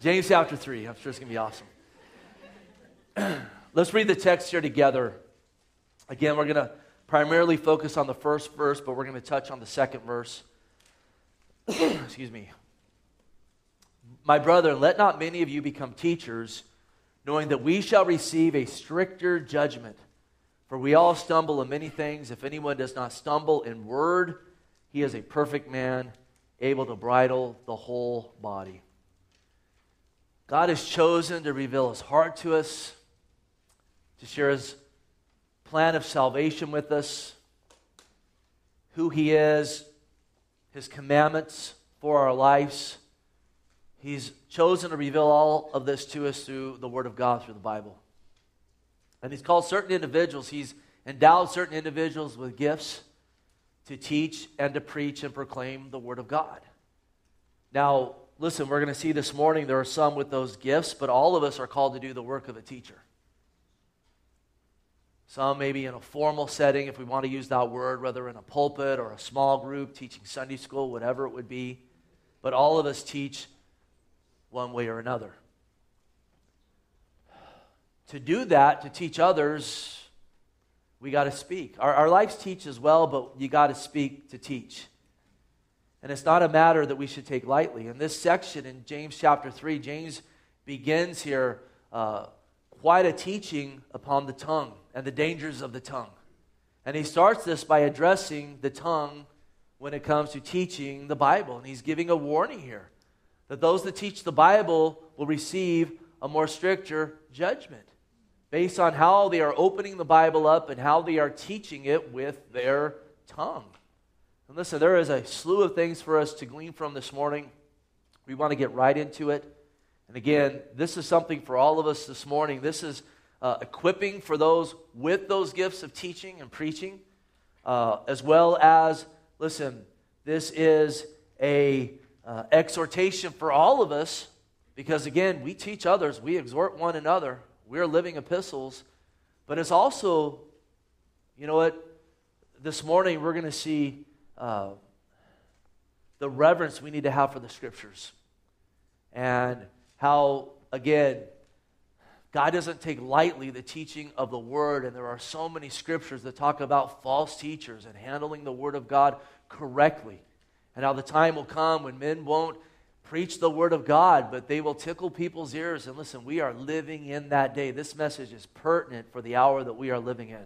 James chapter 3. I'm sure it's going to be awesome. Let's read the text here together. Again, we're going to primarily focus on the first verse, but we're going to touch on the second verse. Excuse me. My brother, let not many of you become teachers, knowing that we shall receive a stricter judgment. For we all stumble in many things. If anyone does not stumble in word, he is a perfect man, able to bridle the whole body. God has chosen to reveal his heart to us, to share his plan of salvation with us, who he is, his commandments for our lives. He's chosen to reveal all of this to us through the Word of God, through the Bible. And he's called certain individuals, he's endowed certain individuals with gifts to teach and to preach and proclaim the Word of God. Now, listen, we're going to see this morning there are some with those gifts, but all of us are called to do the work of a teacher. Some maybe in a formal setting, if we want to use that word, whether in a pulpit or a small group, teaching Sunday school, whatever it would be. But all of us teach one way or another. To do that, to teach others, we got to speak. Our, our lives teach as well, but you got to speak to teach. And it's not a matter that we should take lightly. In this section in James chapter 3, James begins here uh, quite a teaching upon the tongue and the dangers of the tongue. And he starts this by addressing the tongue when it comes to teaching the Bible. And he's giving a warning here that those that teach the Bible will receive a more stricter judgment based on how they are opening the Bible up and how they are teaching it with their tongue. And listen, there is a slew of things for us to glean from this morning. We want to get right into it. And again, this is something for all of us this morning. This is uh, equipping for those with those gifts of teaching and preaching, uh, as well as, listen, this is a uh, exhortation for all of us because, again, we teach others, we exhort one another, we're living epistles, but it's also, you know what, this morning we're going to see uh, the reverence we need to have for the scriptures. And how, again, God doesn't take lightly the teaching of the word. And there are so many scriptures that talk about false teachers and handling the word of God correctly. And how the time will come when men won't preach the word of God, but they will tickle people's ears. And listen, we are living in that day. This message is pertinent for the hour that we are living in.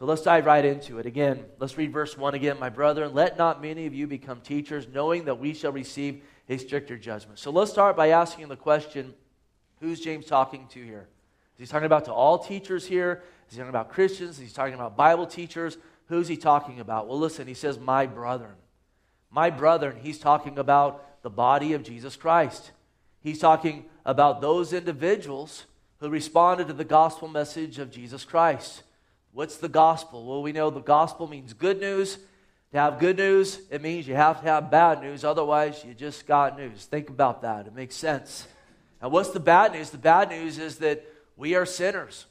So let's dive right into it. Again, let's read verse 1 again. My brethren, let not many of you become teachers, knowing that we shall receive a stricter judgment. So let's start by asking the question who's James talking to here? Is he talking about to all teachers here? Is he talking about Christians? Is he talking about Bible teachers? Who's he talking about? Well, listen, he says, My brethren. My brethren, he's talking about the body of Jesus Christ. He's talking about those individuals who responded to the gospel message of Jesus Christ. What's the gospel? Well, we know the gospel means good news. To have good news, it means you have to have bad news. Otherwise, you just got news. Think about that. It makes sense. And what's the bad news? The bad news is that we are sinners.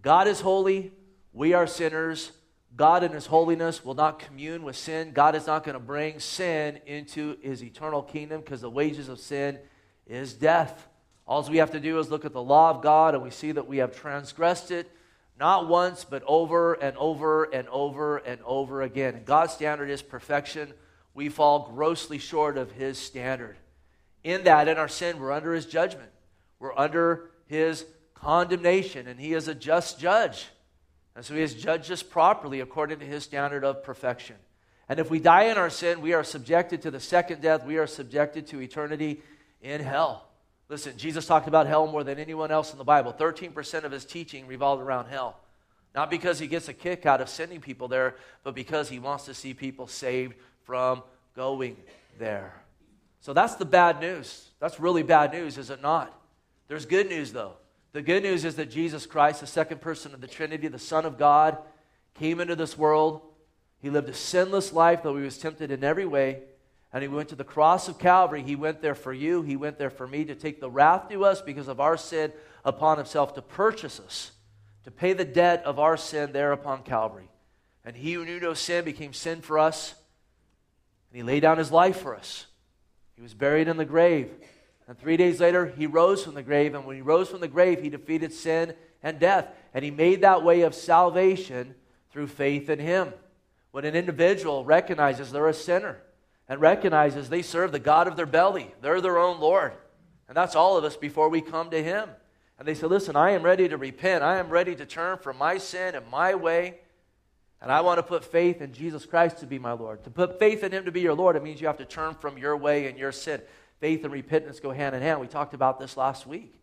God is holy. We are sinners. God, in His holiness, will not commune with sin. God is not going to bring sin into His eternal kingdom because the wages of sin is death. All we have to do is look at the law of God and we see that we have transgressed it not once, but over and over and over and over again. God's standard is perfection. We fall grossly short of His standard. In that, in our sin, we're under His judgment, we're under His condemnation, and He is a just judge. And so He has judged us properly according to His standard of perfection. And if we die in our sin, we are subjected to the second death, we are subjected to eternity in hell. Listen, Jesus talked about hell more than anyone else in the Bible. 13% of his teaching revolved around hell. Not because he gets a kick out of sending people there, but because he wants to see people saved from going there. So that's the bad news. That's really bad news, is it not? There's good news, though. The good news is that Jesus Christ, the second person of the Trinity, the Son of God, came into this world. He lived a sinless life, though he was tempted in every way and he went to the cross of Calvary. He went there for you. He went there for me to take the wrath to us because of our sin upon himself, to purchase us, to pay the debt of our sin there upon Calvary. And he who knew no sin became sin for us, and he laid down his life for us. He was buried in the grave. And three days later, he rose from the grave. And when he rose from the grave, he defeated sin and death. And he made that way of salvation through faith in him. When an individual recognizes they're a sinner and recognizes they serve the God of their belly, they're their own Lord. And that's all of us before we come to him. And they say, Listen, I am ready to repent. I am ready to turn from my sin and my way. And I want to put faith in Jesus Christ to be my Lord. To put faith in him to be your Lord, it means you have to turn from your way and your sin. Faith and repentance go hand in hand. We talked about this last week.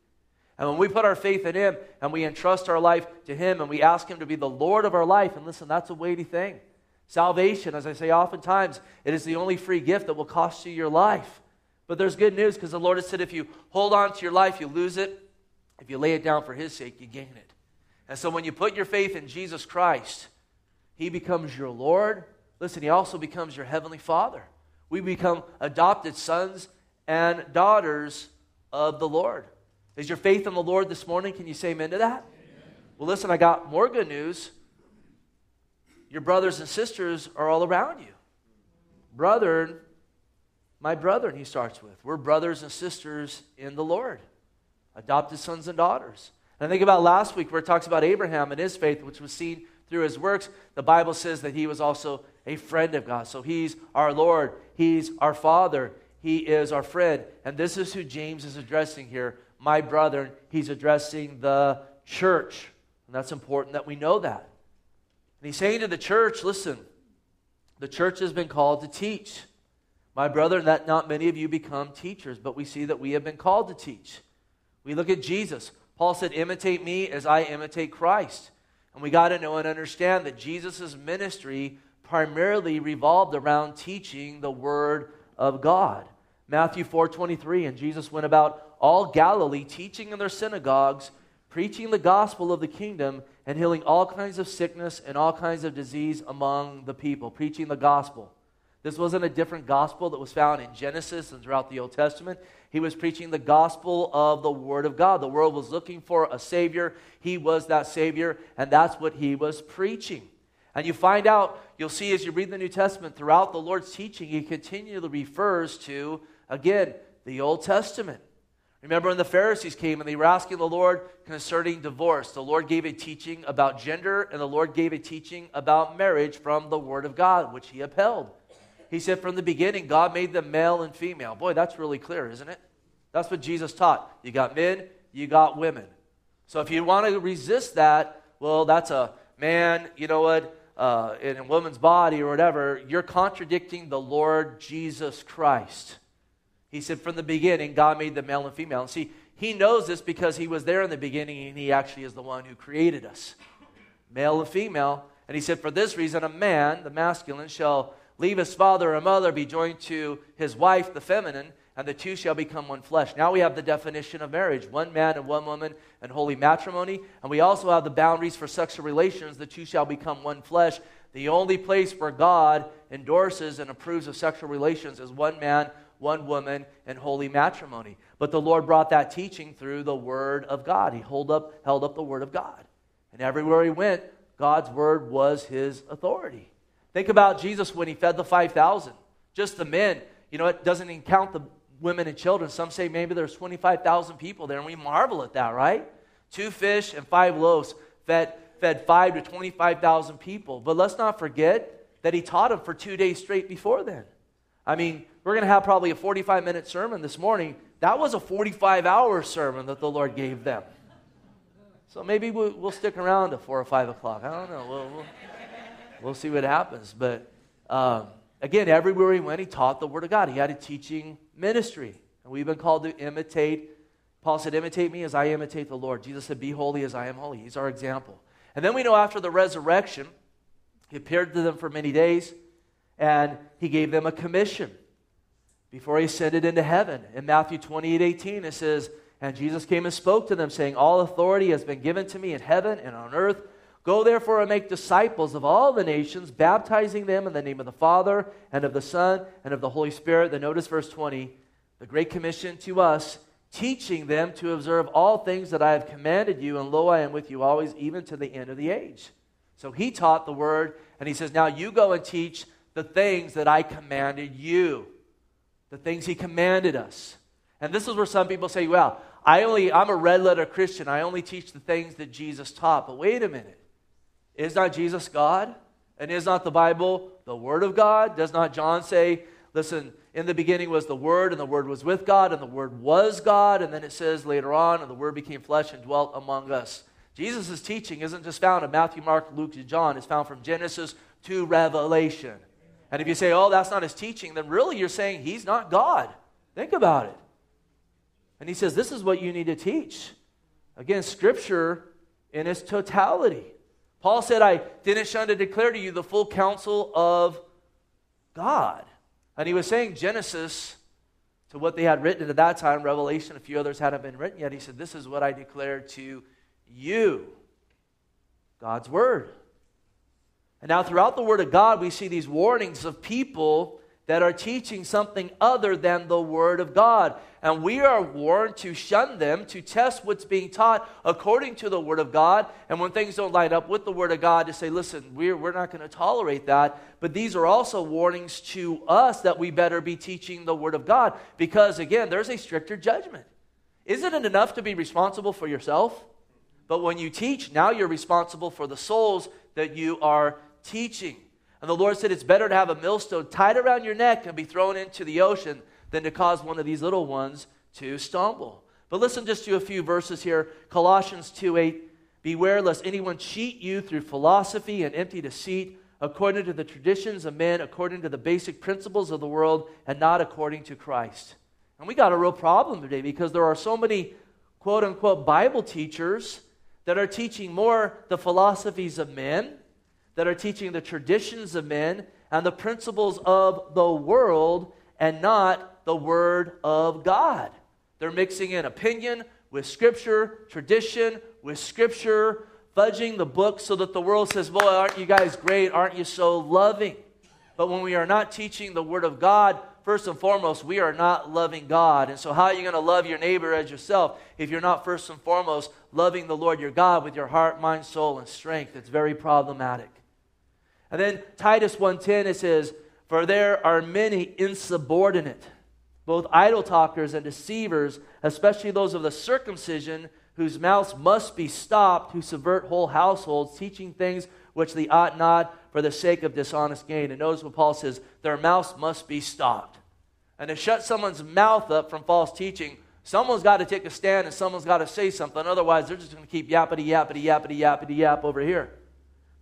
And when we put our faith in Him and we entrust our life to Him and we ask Him to be the Lord of our life, and listen, that's a weighty thing. Salvation, as I say oftentimes, it is the only free gift that will cost you your life. But there's good news because the Lord has said if you hold on to your life, you lose it. If you lay it down for His sake, you gain it. And so when you put your faith in Jesus Christ, He becomes your Lord. Listen, He also becomes your Heavenly Father. We become adopted sons and daughters of the Lord. Is your faith in the Lord this morning? Can you say amen to that? Amen. Well, listen, I got more good news. Your brothers and sisters are all around you. Brother, my brother, he starts with. We're brothers and sisters in the Lord, adopted sons and daughters. And I think about last week where it talks about Abraham and his faith, which was seen through his works. The Bible says that he was also a friend of God. So he's our Lord, he's our Father, he is our friend. And this is who James is addressing here. My brother, he's addressing the church. And that's important that we know that. And he's saying to the church, listen, the church has been called to teach. My brother, that not many of you become teachers, but we see that we have been called to teach. We look at Jesus. Paul said, Imitate me as I imitate Christ. And we got to know and understand that Jesus' ministry primarily revolved around teaching the Word of God. Matthew 4:23 and Jesus went about all Galilee teaching in their synagogues, preaching the gospel of the kingdom and healing all kinds of sickness and all kinds of disease among the people, preaching the gospel. This wasn't a different gospel that was found in Genesis and throughout the Old Testament. He was preaching the gospel of the Word of God. The world was looking for a Savior. He was that Savior, and that's what he was preaching. And you find out, you'll see as you read the New Testament, throughout the Lord's teaching, he continually refers to Again, the Old Testament. Remember when the Pharisees came and they were asking the Lord concerning divorce? The Lord gave a teaching about gender and the Lord gave a teaching about marriage from the Word of God, which he upheld. He said from the beginning, God made them male and female. Boy, that's really clear, isn't it? That's what Jesus taught. You got men, you got women. So if you want to resist that, well, that's a man, you know what, uh, in a woman's body or whatever, you're contradicting the Lord Jesus Christ. He said, from the beginning, God made the male and female. And see, he knows this because he was there in the beginning and he actually is the one who created us, male and female. And he said, for this reason, a man, the masculine, shall leave his father and mother, be joined to his wife, the feminine, and the two shall become one flesh. Now we have the definition of marriage one man and one woman and holy matrimony. And we also have the boundaries for sexual relations. The two shall become one flesh. The only place where God endorses and approves of sexual relations is one man, one woman, and holy matrimony. But the Lord brought that teaching through the Word of God. He held up, held up the Word of God. And everywhere he went, God's Word was his authority. Think about Jesus when he fed the 5,000. Just the men. You know, it doesn't even count the women and children. Some say maybe there's 25,000 people there, and we marvel at that, right? Two fish and five loaves fed, fed five to 25,000 people. But let's not forget that he taught them for two days straight before then. I mean, we're going to have probably a 45 minute sermon this morning. That was a 45 hour sermon that the Lord gave them. So maybe we'll, we'll stick around to 4 or 5 o'clock. I don't know. We'll, we'll, we'll see what happens. But um, again, everywhere he went, he taught the Word of God. He had a teaching ministry. And we've been called to imitate. Paul said, Imitate me as I imitate the Lord. Jesus said, Be holy as I am holy. He's our example. And then we know after the resurrection, he appeared to them for many days and he gave them a commission before he ascended into heaven. In Matthew 28 18, it says, And Jesus came and spoke to them, saying, All authority has been given to me in heaven and on earth. Go therefore and make disciples of all the nations, baptizing them in the name of the Father and of the Son and of the Holy Spirit. Then notice verse 20, the Great Commission to us, teaching them to observe all things that I have commanded you, and lo, I am with you always, even to the end of the age. So he taught the word, and he says, Now you go and teach the things that I commanded you the things he commanded us. And this is where some people say, well, I only, I'm a red letter Christian. I only teach the things that Jesus taught. But wait a minute. Is not Jesus God? And is not the Bible the Word of God? Does not John say, listen, in the beginning was the Word, and the Word was with God, and the Word was God? And then it says later on, and the Word became flesh and dwelt among us. Jesus' teaching isn't just found in Matthew, Mark, Luke, and John. It's found from Genesis to Revelation. And if you say, oh, that's not his teaching, then really you're saying he's not God. Think about it. And he says, this is what you need to teach. Again, Scripture in its totality. Paul said, I didn't shun to declare to you the full counsel of God. And he was saying Genesis to what they had written at that time, Revelation, a few others hadn't been written yet. He said, This is what I declared to you. God's Word. And now, throughout the Word of God, we see these warnings of people that are teaching something other than the Word of God. And we are warned to shun them, to test what's being taught according to the Word of God. And when things don't line up with the Word of God, to say, listen, we're, we're not going to tolerate that. But these are also warnings to us that we better be teaching the Word of God. Because, again, there's a stricter judgment. Isn't it enough to be responsible for yourself? But when you teach, now you're responsible for the souls that you are teaching. And the Lord said, It's better to have a millstone tied around your neck and be thrown into the ocean than to cause one of these little ones to stumble. But listen just to a few verses here Colossians 2 8. Beware lest anyone cheat you through philosophy and empty deceit, according to the traditions of men, according to the basic principles of the world, and not according to Christ. And we got a real problem today because there are so many quote unquote Bible teachers that are teaching more the philosophies of men that are teaching the traditions of men and the principles of the world and not the Word of God. They're mixing in opinion with Scripture, tradition with Scripture, fudging the book so that the world says, Boy, aren't you guys great? Aren't you so loving? But when we are not teaching the Word of God, first and foremost, we are not loving God. And so, how are you going to love your neighbor as yourself if you're not first and foremost loving the Lord your God with your heart, mind, soul, and strength? It's very problematic. And then Titus 1:10 it says, "For there are many insubordinate, both idle talkers and deceivers, especially those of the circumcision, whose mouths must be stopped, who subvert whole households, teaching things which they ought not for the sake of dishonest gain." And notice what Paul says, their mouths must be stopped. And to shut someone's mouth up from false teaching, someone's got to take a stand and someone's got to say something. Otherwise, they're just going to keep yappity, yappity, yappity, yappity, yap over here.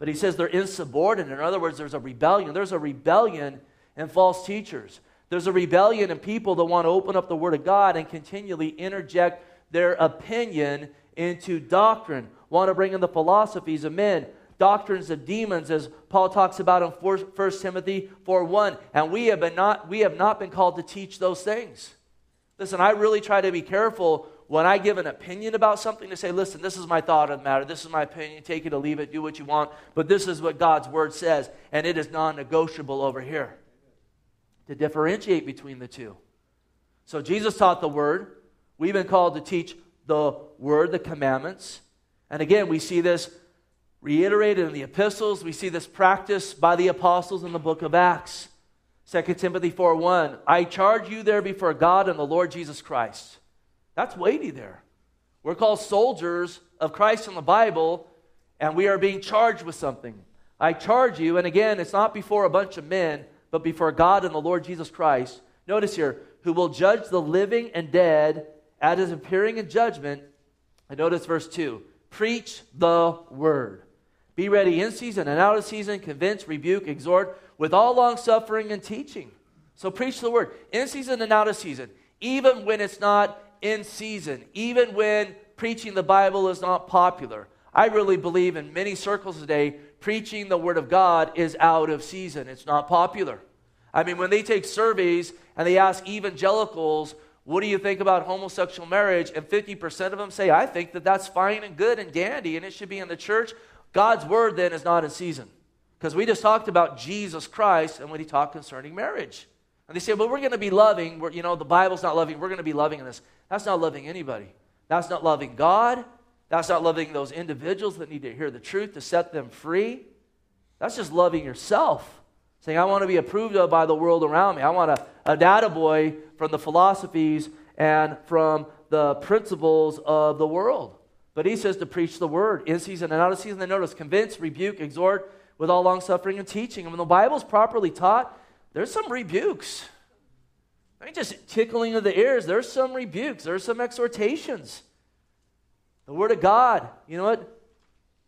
But he says they're insubordinate. In other words, there's a rebellion. There's a rebellion in false teachers. There's a rebellion in people that want to open up the Word of God and continually interject their opinion into doctrine, want to bring in the philosophies of men, doctrines of demons, as Paul talks about in 1 Timothy 4 1. And we have, been not, we have not been called to teach those things. Listen, I really try to be careful when I give an opinion about something to say, listen, this is my thought on the matter, this is my opinion, take it or leave it, do what you want, but this is what God's word says, and it is non negotiable over here. To differentiate between the two. So Jesus taught the word. We've been called to teach the word, the commandments. And again, we see this reiterated in the epistles. We see this practiced by the apostles in the book of Acts. 2 Timothy 4 1. I charge you there before God and the Lord Jesus Christ that's weighty there. We're called soldiers of Christ in the Bible, and we are being charged with something. I charge you, and again, it's not before a bunch of men, but before God and the Lord Jesus Christ. Notice here, who will judge the living and dead at his appearing in judgment. And notice verse 2 Preach the word. Be ready in season and out of season, convince, rebuke, exhort with all long suffering and teaching. So preach the word in season and out of season, even when it's not in season, even when preaching the Bible is not popular. I really believe in many circles today, preaching the Word of God is out of season. It's not popular. I mean, when they take surveys and they ask evangelicals, what do you think about homosexual marriage? And 50% of them say, I think that that's fine and good and dandy and it should be in the church. God's Word then is not in season. Because we just talked about Jesus Christ and when he talked concerning marriage. And they say, well, we're going to be loving. We're, you know, the Bible's not loving. We're going to be loving in this. That's not loving anybody. That's not loving God. That's not loving those individuals that need to hear the truth to set them free. That's just loving yourself. Saying, I want to be approved of by the world around me. I want a, a data boy from the philosophies and from the principles of the world. But he says to preach the word in season and out of season. Then notice, convince, rebuke, exhort with all long suffering and teaching. And when the Bible is properly taught, there's some rebukes. I mean, just tickling of the ears. There's some rebukes. There's some exhortations. The Word of God, you know what?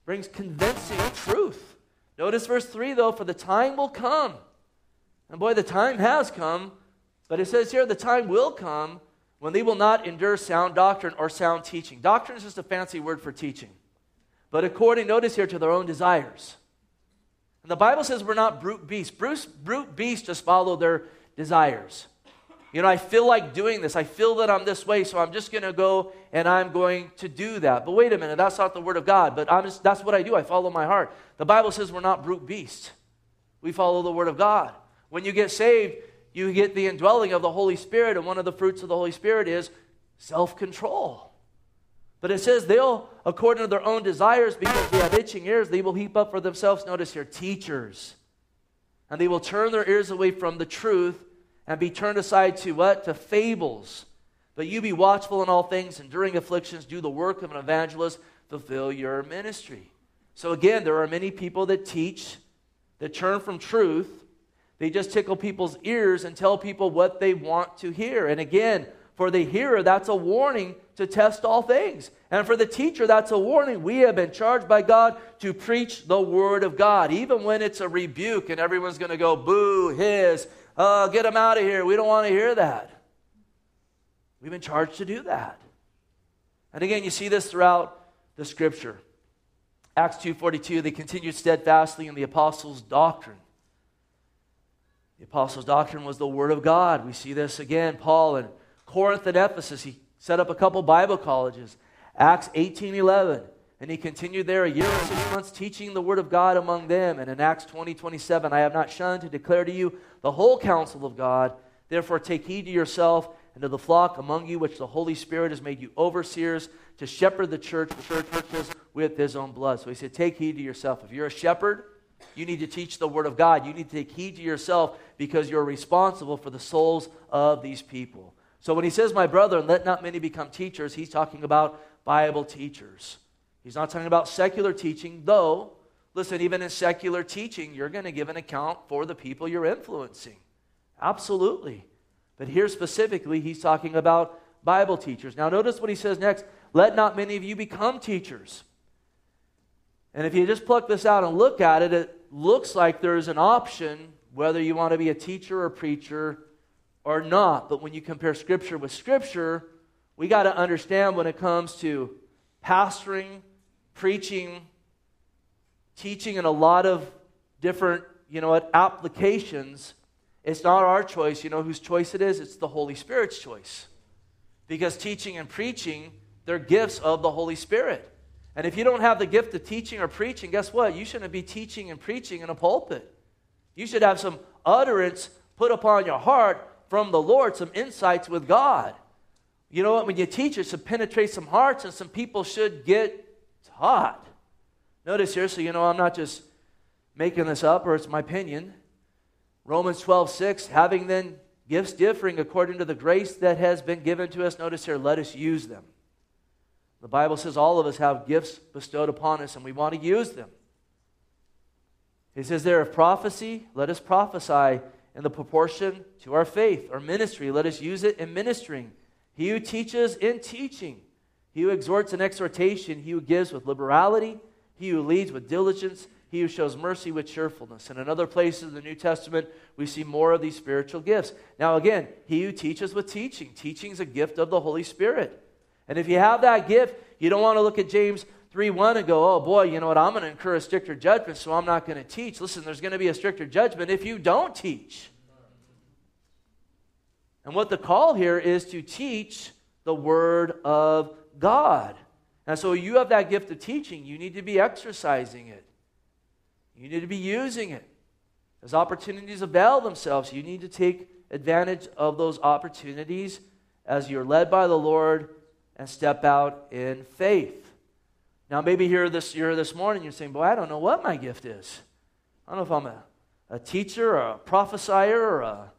Brings convincing truth. Notice verse 3, though, for the time will come. And boy, the time has come. But it says here, the time will come when they will not endure sound doctrine or sound teaching. Doctrine is just a fancy word for teaching. But according, notice here, to their own desires. And the Bible says we're not brute beasts. Bruce, brute beasts just follow their desires. You know, I feel like doing this. I feel that I'm this way, so I'm just going to go and I'm going to do that. But wait a minute, that's not the word of God. But I'm just, that's what I do. I follow my heart. The Bible says we're not brute beasts. We follow the word of God. When you get saved, you get the indwelling of the Holy Spirit, and one of the fruits of the Holy Spirit is self control. But it says they'll, according to their own desires, because they have itching ears, they will heap up for themselves, notice here, teachers. And they will turn their ears away from the truth and be turned aside to what? To fables. But you be watchful in all things, enduring afflictions, do the work of an evangelist, fulfill your ministry. So again, there are many people that teach, that turn from truth, they just tickle people's ears and tell people what they want to hear. And again, for the hearer, that's a warning to test all things. And for the teacher, that's a warning. We have been charged by God to preach the word of God, even when it's a rebuke and everyone's going to go boo, his, uh, get him out of here. We don't want to hear that. We've been charged to do that. And again, you see this throughout the scripture. Acts 2:42 they continued steadfastly in the apostles' doctrine the apostles' doctrine was the Word of God. We see this again. Paul in Corinth and Ephesus, he set up a couple Bible colleges. Acts 18 11. And he continued there a year and six months teaching the word of God among them. And in Acts 20, 27, I have not shunned to declare to you the whole counsel of God. Therefore, take heed to yourself and to the flock among you, which the Holy Spirit has made you overseers to shepherd the church, the churches with his own blood. So he said, Take heed to yourself. If you're a shepherd, you need to teach the Word of God. You need to take heed to yourself because you're responsible for the souls of these people. So when he says, My brother, let not many become teachers, he's talking about Bible teachers. He's not talking about secular teaching, though, listen, even in secular teaching, you're going to give an account for the people you're influencing. Absolutely. But here specifically, he's talking about Bible teachers. Now, notice what he says next let not many of you become teachers. And if you just pluck this out and look at it, it looks like there's an option whether you want to be a teacher or preacher or not. But when you compare Scripture with Scripture, we got to understand when it comes to pastoring, preaching, teaching, and a lot of different, you know what, applications. It's not our choice. You know whose choice it is? It's the Holy Spirit's choice. Because teaching and preaching, they're gifts of the Holy Spirit. And if you don't have the gift of teaching or preaching, guess what? You shouldn't be teaching and preaching in a pulpit. You should have some utterance put upon your heart from the Lord, some insights with God. You know what? When you teach, it should penetrate some hearts, and some people should get taught. Notice here, so you know I'm not just making this up or it's my opinion. Romans 12, 6, having then gifts differing according to the grace that has been given to us, notice here, let us use them. The Bible says all of us have gifts bestowed upon us and we want to use them. He says there, of prophecy, let us prophesy in the proportion to our faith. Or ministry, let us use it in ministering. He who teaches in teaching. He who exhorts in exhortation. He who gives with liberality. He who leads with diligence. He who shows mercy with cheerfulness. And in other places in the New Testament, we see more of these spiritual gifts. Now, again, he who teaches with teaching. Teaching is a gift of the Holy Spirit. And if you have that gift, you don't want to look at James 3 1 and go, oh boy, you know what, I'm going to incur a stricter judgment, so I'm not going to teach. Listen, there's going to be a stricter judgment if you don't teach. And what the call here is to teach the Word of God. And so you have that gift of teaching. You need to be exercising it, you need to be using it. As opportunities avail themselves, you need to take advantage of those opportunities as you're led by the Lord and step out in faith. Now, maybe here this year, this morning, you're saying, Boy, I don't know what my gift is. I don't know if I'm a, a teacher or a prophesier or a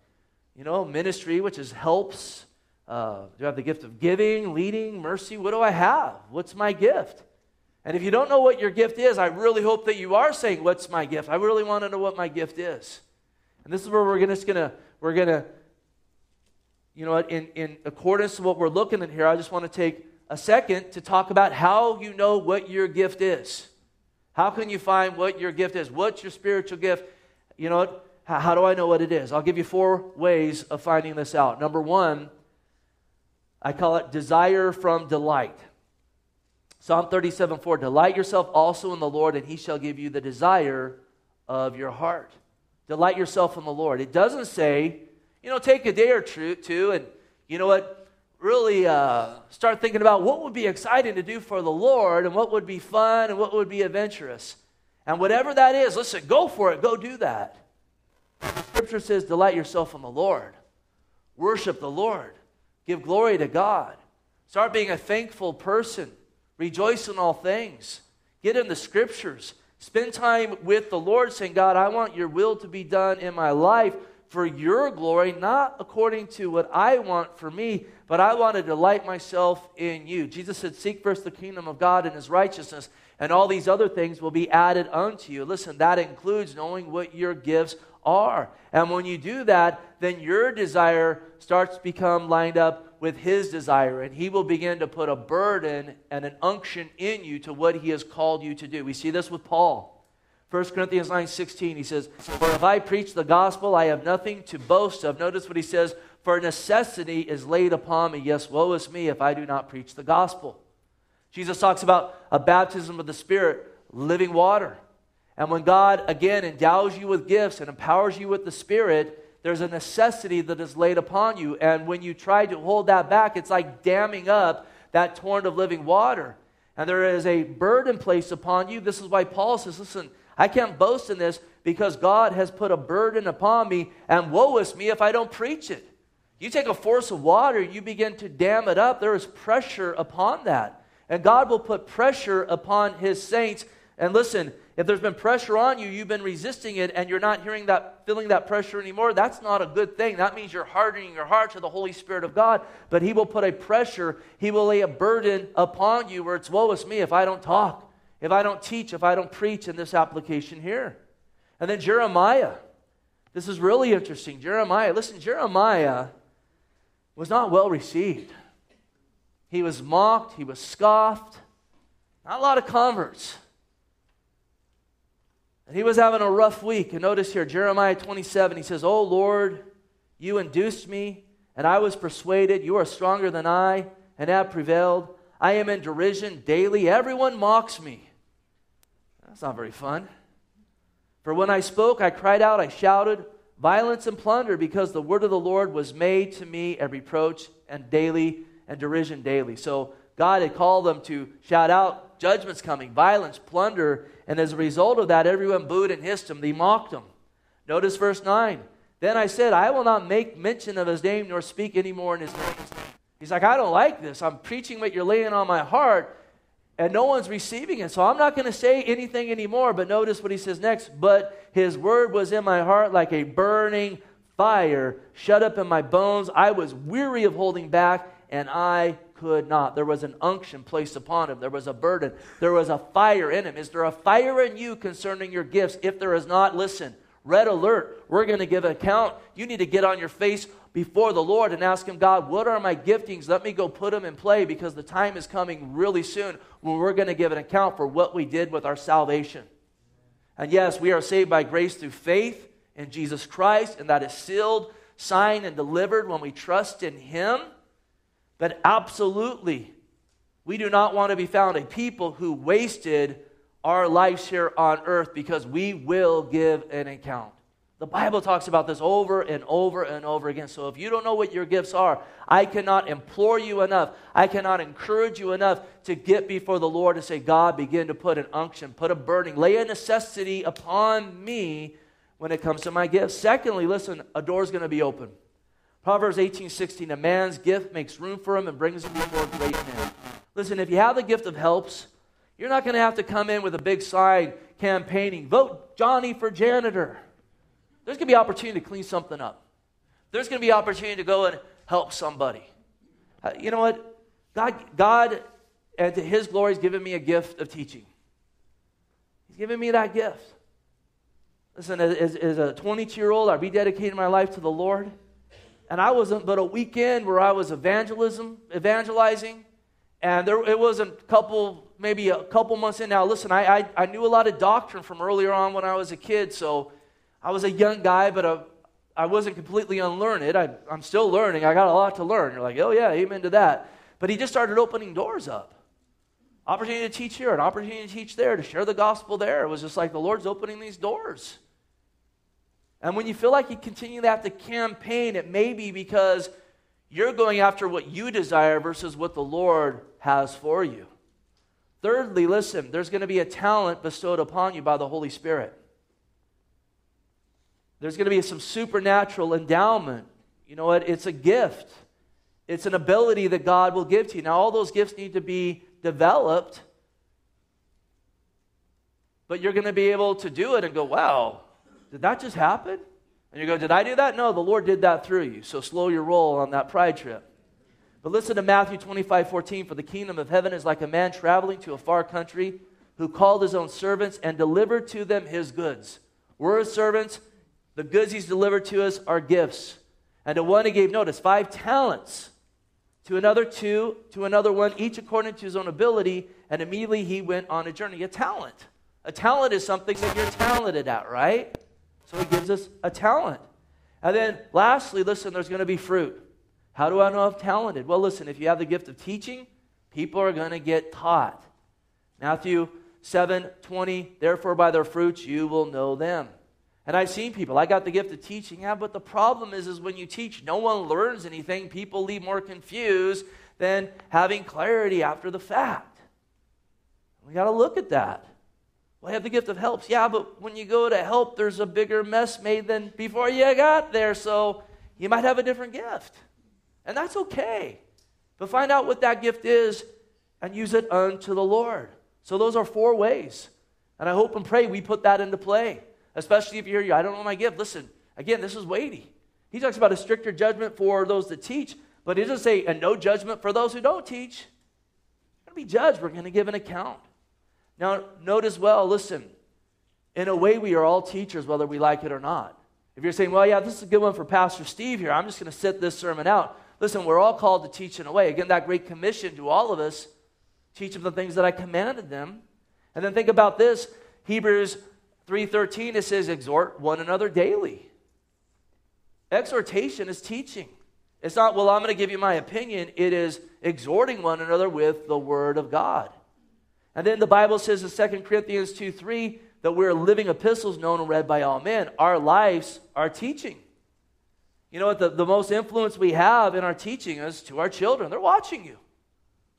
you know, ministry, which is helps uh, do I have the gift of giving, leading, mercy? What do I have? What's my gift? And if you don't know what your gift is, I really hope that you are saying, What's my gift? I really want to know what my gift is. And this is where we're just going to, we're going to, you know, in, in accordance to what we're looking at here, I just want to take a second to talk about how you know what your gift is. How can you find what your gift is? What's your spiritual gift? You know, how, how do I know what it is? I'll give you four ways of finding this out. Number one, I call it desire from delight. Psalm 37 4 Delight yourself also in the Lord, and he shall give you the desire of your heart. Delight yourself in the Lord. It doesn't say, you know, take a day or two and, you know what, really uh, start thinking about what would be exciting to do for the Lord and what would be fun and what would be adventurous. And whatever that is, listen, go for it. Go do that. Scripture says, delight yourself in the Lord. Worship the Lord. Give glory to God. Start being a thankful person. Rejoice in all things. Get in the scriptures. Spend time with the Lord saying, God, I want your will to be done in my life for your glory, not according to what I want for me, but I want to delight myself in you. Jesus said, Seek first the kingdom of God and his righteousness, and all these other things will be added unto you. Listen, that includes knowing what your gifts are. And when you do that, then your desire starts to become lined up with his desire, and he will begin to put a burden and an unction in you to what he has called you to do. We see this with Paul. 1 Corinthians 9 16, he says, For if I preach the gospel, I have nothing to boast of. Notice what he says, For necessity is laid upon me. Yes, woe is me if I do not preach the gospel. Jesus talks about a baptism of the Spirit, living water. And when God, again, endows you with gifts and empowers you with the Spirit, there's a necessity that is laid upon you. And when you try to hold that back, it's like damming up that torrent of living water. And there is a burden placed upon you. This is why Paul says, listen, I can't boast in this because God has put a burden upon me, and woe is me if I don't preach it. You take a force of water, you begin to dam it up, there is pressure upon that. And God will put pressure upon his saints. And listen, if there's been pressure on you, you've been resisting it, and you're not hearing that, feeling that pressure anymore, that's not a good thing. That means you're hardening your heart to the Holy Spirit of God. But He will put a pressure, He will lay a burden upon you where it's woe is me if I don't talk, if I don't teach, if I don't preach in this application here. And then Jeremiah. This is really interesting. Jeremiah, listen, Jeremiah was not well received. He was mocked, he was scoffed. Not a lot of converts. And he was having a rough week. And notice here, Jeremiah 27, he says, Oh Lord, you induced me, and I was persuaded. You are stronger than I, and have prevailed. I am in derision daily. Everyone mocks me. That's not very fun. For when I spoke, I cried out, I shouted, violence and plunder, because the word of the Lord was made to me a reproach and daily and derision daily. So God had called them to shout out, judgment's coming, violence, plunder, and as a result of that, everyone booed and hissed him. They mocked him. Notice verse 9. Then I said, I will not make mention of his name nor speak any more in his name. He's like, I don't like this. I'm preaching what you're laying on my heart, and no one's receiving it. So I'm not going to say anything anymore. But notice what he says next. But his word was in my heart like a burning fire, shut up in my bones. I was weary of holding back, and I could not. There was an unction placed upon him. There was a burden. There was a fire in him. Is there a fire in you concerning your gifts? If there is not, listen. Red alert. We're going to give account. You need to get on your face before the Lord and ask Him, God, what are my giftings? Let me go put them in play because the time is coming really soon when we're going to give an account for what we did with our salvation. And yes, we are saved by grace through faith in Jesus Christ, and that is sealed, signed, and delivered when we trust in Him. But absolutely, we do not want to be found a people who wasted our lives here on earth because we will give an account. The Bible talks about this over and over and over again. So if you don't know what your gifts are, I cannot implore you enough. I cannot encourage you enough to get before the Lord and say, God, begin to put an unction, put a burning, lay a necessity upon me when it comes to my gifts. Secondly, listen, a door is going to be open. Proverbs 18 16, a man's gift makes room for him and brings him before a great men. Listen, if you have the gift of helps, you're not going to have to come in with a big sign campaigning, vote Johnny for janitor. There's going to be opportunity to clean something up. There's going to be opportunity to go and help somebody. Uh, you know what? God, God, and to His glory, has given me a gift of teaching. He's given me that gift. Listen, as, as a 22 year old, I rededicated my life to the Lord. And I wasn't but a weekend where I was evangelism, evangelizing. And there, it was a couple, maybe a couple months in now. Listen, I, I, I knew a lot of doctrine from earlier on when I was a kid. So I was a young guy, but a, I wasn't completely unlearned. I, I'm still learning. I got a lot to learn. You're like, oh, yeah, amen to that. But he just started opening doors up. Opportunity to teach here, an opportunity to teach there, to share the gospel there. It was just like the Lord's opening these doors. And when you feel like you continue to have to campaign, it may be because you're going after what you desire versus what the Lord has for you. Thirdly, listen, there's going to be a talent bestowed upon you by the Holy Spirit. There's going to be some supernatural endowment. You know what? It's a gift, it's an ability that God will give to you. Now, all those gifts need to be developed, but you're going to be able to do it and go, wow, did that just happen? And you go, Did I do that? No, the Lord did that through you. So slow your roll on that pride trip. But listen to Matthew 25 14. For the kingdom of heaven is like a man traveling to a far country who called his own servants and delivered to them his goods. We're his servants. The goods he's delivered to us are gifts. And to one he gave notice, five talents. To another, two. To another, one, each according to his own ability. And immediately he went on a journey. A talent. A talent is something that you're talented at, right? So he gives us a talent. And then lastly, listen, there's going to be fruit. How do I know I'm talented? Well, listen, if you have the gift of teaching, people are going to get taught. Matthew 7 20, therefore by their fruits you will know them. And I've seen people, I got the gift of teaching, yeah, but the problem is, is when you teach, no one learns anything. People leave more confused than having clarity after the fact. We got to look at that. Well, I have the gift of helps. Yeah, but when you go to help, there's a bigger mess made than before you got there. So you might have a different gift. And that's okay. But find out what that gift is and use it unto the Lord. So those are four ways. And I hope and pray we put that into play. Especially if you're here, I don't know my gift. Listen, again, this is weighty. He talks about a stricter judgment for those that teach, but he doesn't say a no judgment for those who don't teach. We're going to be judged. We're going to give an account. Now, note as well, listen, in a way, we are all teachers, whether we like it or not. If you're saying, well, yeah, this is a good one for Pastor Steve here, I'm just going to sit this sermon out. Listen, we're all called to teach in a way. Again, that great commission to all of us teach them the things that I commanded them. And then think about this Hebrews 3:13 it says exhort one another daily. Exhortation is teaching. It's not well I'm going to give you my opinion, it is exhorting one another with the word of God. And then the Bible says in 2 Corinthians 2 3 that we're living epistles known and read by all men. Our lives are teaching. You know what? The, the most influence we have in our teaching is to our children. They're watching you.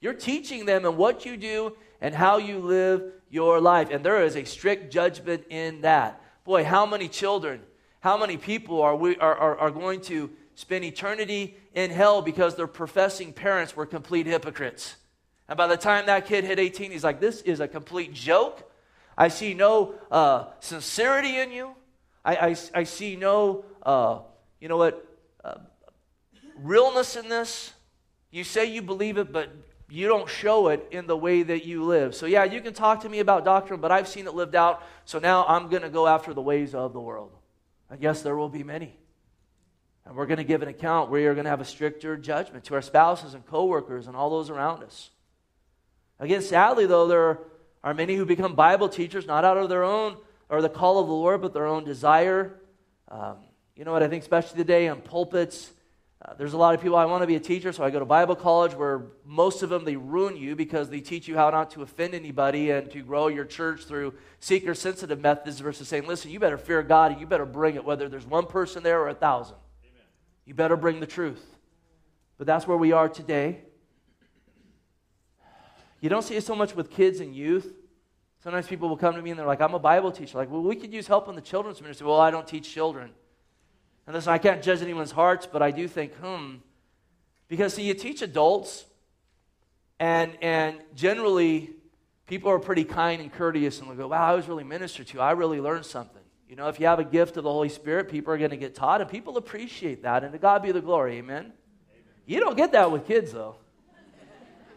You're teaching them and what you do and how you live your life. And there is a strict judgment in that. Boy, how many children, how many people are, we, are, are, are going to spend eternity in hell because their professing parents were complete hypocrites? And by the time that kid hit 18, he's like, This is a complete joke. I see no uh, sincerity in you. I, I, I see no, uh, you know what, uh, realness in this. You say you believe it, but you don't show it in the way that you live. So, yeah, you can talk to me about doctrine, but I've seen it lived out. So now I'm going to go after the ways of the world. And yes, there will be many. And we're going to give an account. We are going to have a stricter judgment to our spouses and coworkers and all those around us. Again, sadly, though, there are many who become Bible teachers not out of their own or the call of the Lord, but their own desire. Um, you know what? I think, especially today on pulpits, uh, there's a lot of people, I want to be a teacher, so I go to Bible college where most of them, they ruin you because they teach you how not to offend anybody and to grow your church through seeker sensitive methods versus saying, listen, you better fear God and you better bring it, whether there's one person there or a thousand. Amen. You better bring the truth. But that's where we are today. You don't see it so much with kids and youth. Sometimes people will come to me and they're like, I'm a Bible teacher. Like, well, we could use help in the children's ministry. Well, I don't teach children. And listen, I can't judge anyone's hearts, but I do think, hmm. Because, see, you teach adults, and, and generally, people are pretty kind and courteous and they go, wow, I was really ministered to. I really learned something. You know, if you have a gift of the Holy Spirit, people are going to get taught, and people appreciate that. And to God be the glory. Amen? Amen. You don't get that with kids, though.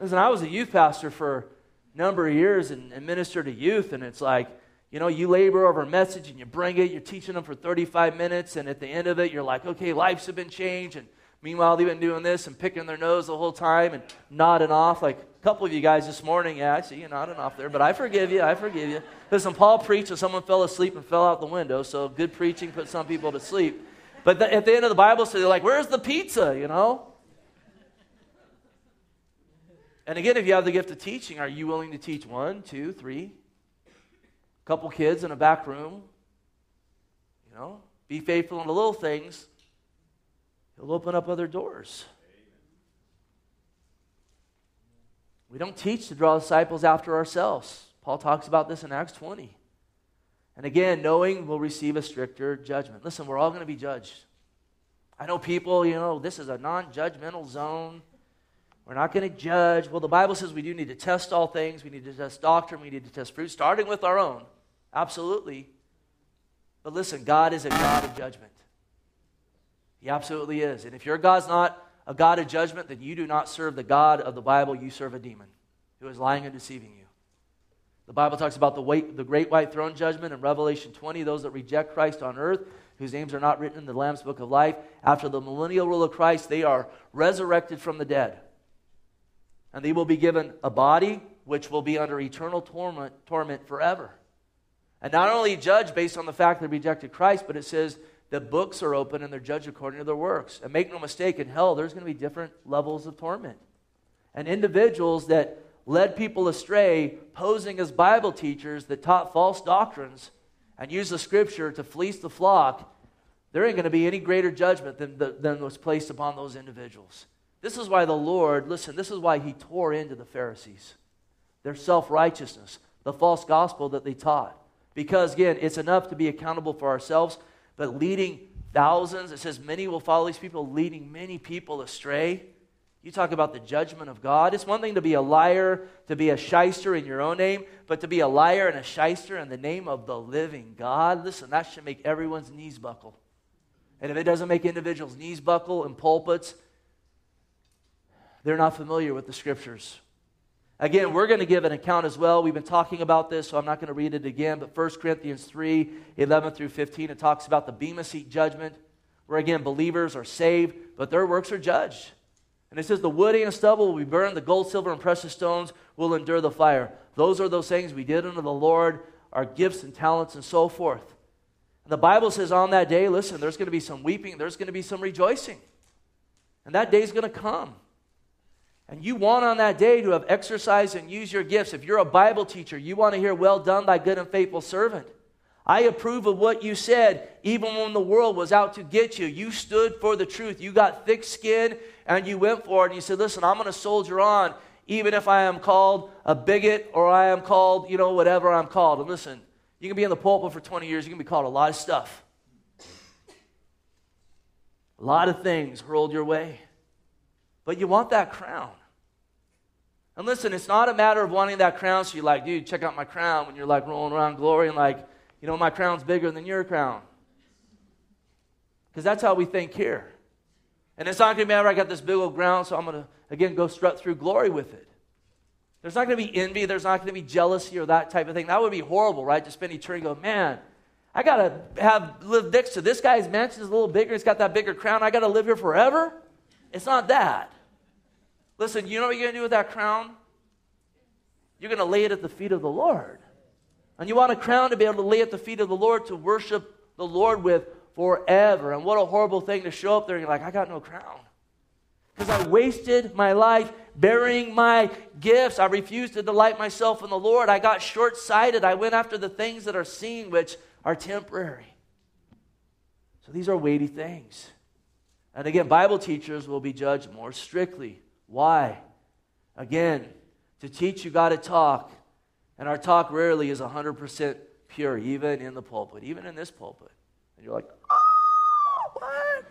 Listen, I was a youth pastor for a number of years and, and ministered to youth, and it's like, you know, you labor over a message and you bring it, you're teaching them for 35 minutes, and at the end of it, you're like, okay, lives have been changed. And meanwhile, they've been doing this and picking their nose the whole time and nodding off. Like a couple of you guys this morning, yeah, I see you nodding off there, but I forgive you, I forgive you. Listen, Paul preached and someone fell asleep and fell out the window, so good preaching put some people to sleep. But the, at the end of the Bible, so they're like, where's the pizza, you know? And again, if you have the gift of teaching, are you willing to teach one, two, three, couple kids in a back room. You know, be faithful in the little things. He'll open up other doors. We don't teach to draw disciples after ourselves. Paul talks about this in Acts 20. And again, knowing will receive a stricter judgment. Listen, we're all going to be judged. I know people, you know, this is a non judgmental zone. We're not going to judge. Well, the Bible says we do need to test all things. We need to test doctrine. We need to test fruit, starting with our own. Absolutely. But listen, God is a God of judgment. He absolutely is. And if your God's not a God of judgment, then you do not serve the God of the Bible. You serve a demon who is lying and deceiving you. The Bible talks about the, wait, the great white throne judgment in Revelation 20, those that reject Christ on earth, whose names are not written in the Lamb's book of life. After the millennial rule of Christ, they are resurrected from the dead. And they will be given a body which will be under eternal torment, torment forever. And not only judged based on the fact they rejected Christ, but it says the books are open and they're judged according to their works. And make no mistake, in hell, there's going to be different levels of torment. And individuals that led people astray, posing as Bible teachers that taught false doctrines and used the scripture to fleece the flock, there ain't going to be any greater judgment than, the, than was placed upon those individuals. This is why the Lord, listen, this is why he tore into the Pharisees. Their self righteousness, the false gospel that they taught. Because, again, it's enough to be accountable for ourselves, but leading thousands, it says many will follow these people, leading many people astray. You talk about the judgment of God. It's one thing to be a liar, to be a shyster in your own name, but to be a liar and a shyster in the name of the living God, listen, that should make everyone's knees buckle. And if it doesn't make individuals' knees buckle in pulpits, they're not familiar with the scriptures. Again, we're going to give an account as well. We've been talking about this, so I'm not going to read it again. But 1 Corinthians 3 11 through 15, it talks about the Bema Seat judgment, where again, believers are saved, but their works are judged. And it says, The wood and stubble will be burned, the gold, silver, and precious stones will endure the fire. Those are those things we did unto the Lord, our gifts and talents, and so forth. And the Bible says on that day, listen, there's going to be some weeping, there's going to be some rejoicing. And that day is going to come. And you want on that day to have exercised and used your gifts. If you're a Bible teacher, you want to hear, Well done, thy good and faithful servant. I approve of what you said, even when the world was out to get you. You stood for the truth. You got thick skin and you went for it. And you said, Listen, I'm going to soldier on, even if I am called a bigot or I am called, you know, whatever I'm called. And listen, you can be in the pulpit for 20 years, you can be called a lot of stuff. A lot of things hurled your way. But you want that crown. And listen, it's not a matter of wanting that crown, so you're like, dude, check out my crown when you're like rolling around glory and like, you know, my crown's bigger than your crown. Because that's how we think here. And it's not going to be, I got this big old crown, so I'm going to, again, go strut through glory with it. There's not going to be envy. There's not going to be jealousy or that type of thing. That would be horrible, right? To spend eternity go, man, I got to have live next to this guy's mansion is a little bigger. He's got that bigger crown. I got to live here forever. It's not that. Listen, you know what you're going to do with that crown? You're going to lay it at the feet of the Lord. And you want a crown to be able to lay at the feet of the Lord to worship the Lord with forever. And what a horrible thing to show up there and you're like, I got no crown. Because I wasted my life burying my gifts. I refused to delight myself in the Lord. I got short sighted. I went after the things that are seen, which are temporary. So these are weighty things. And again, Bible teachers will be judged more strictly. Why? Again, to teach, you got to talk. And our talk rarely is 100% pure, even in the pulpit, even in this pulpit. And you're like, oh, what?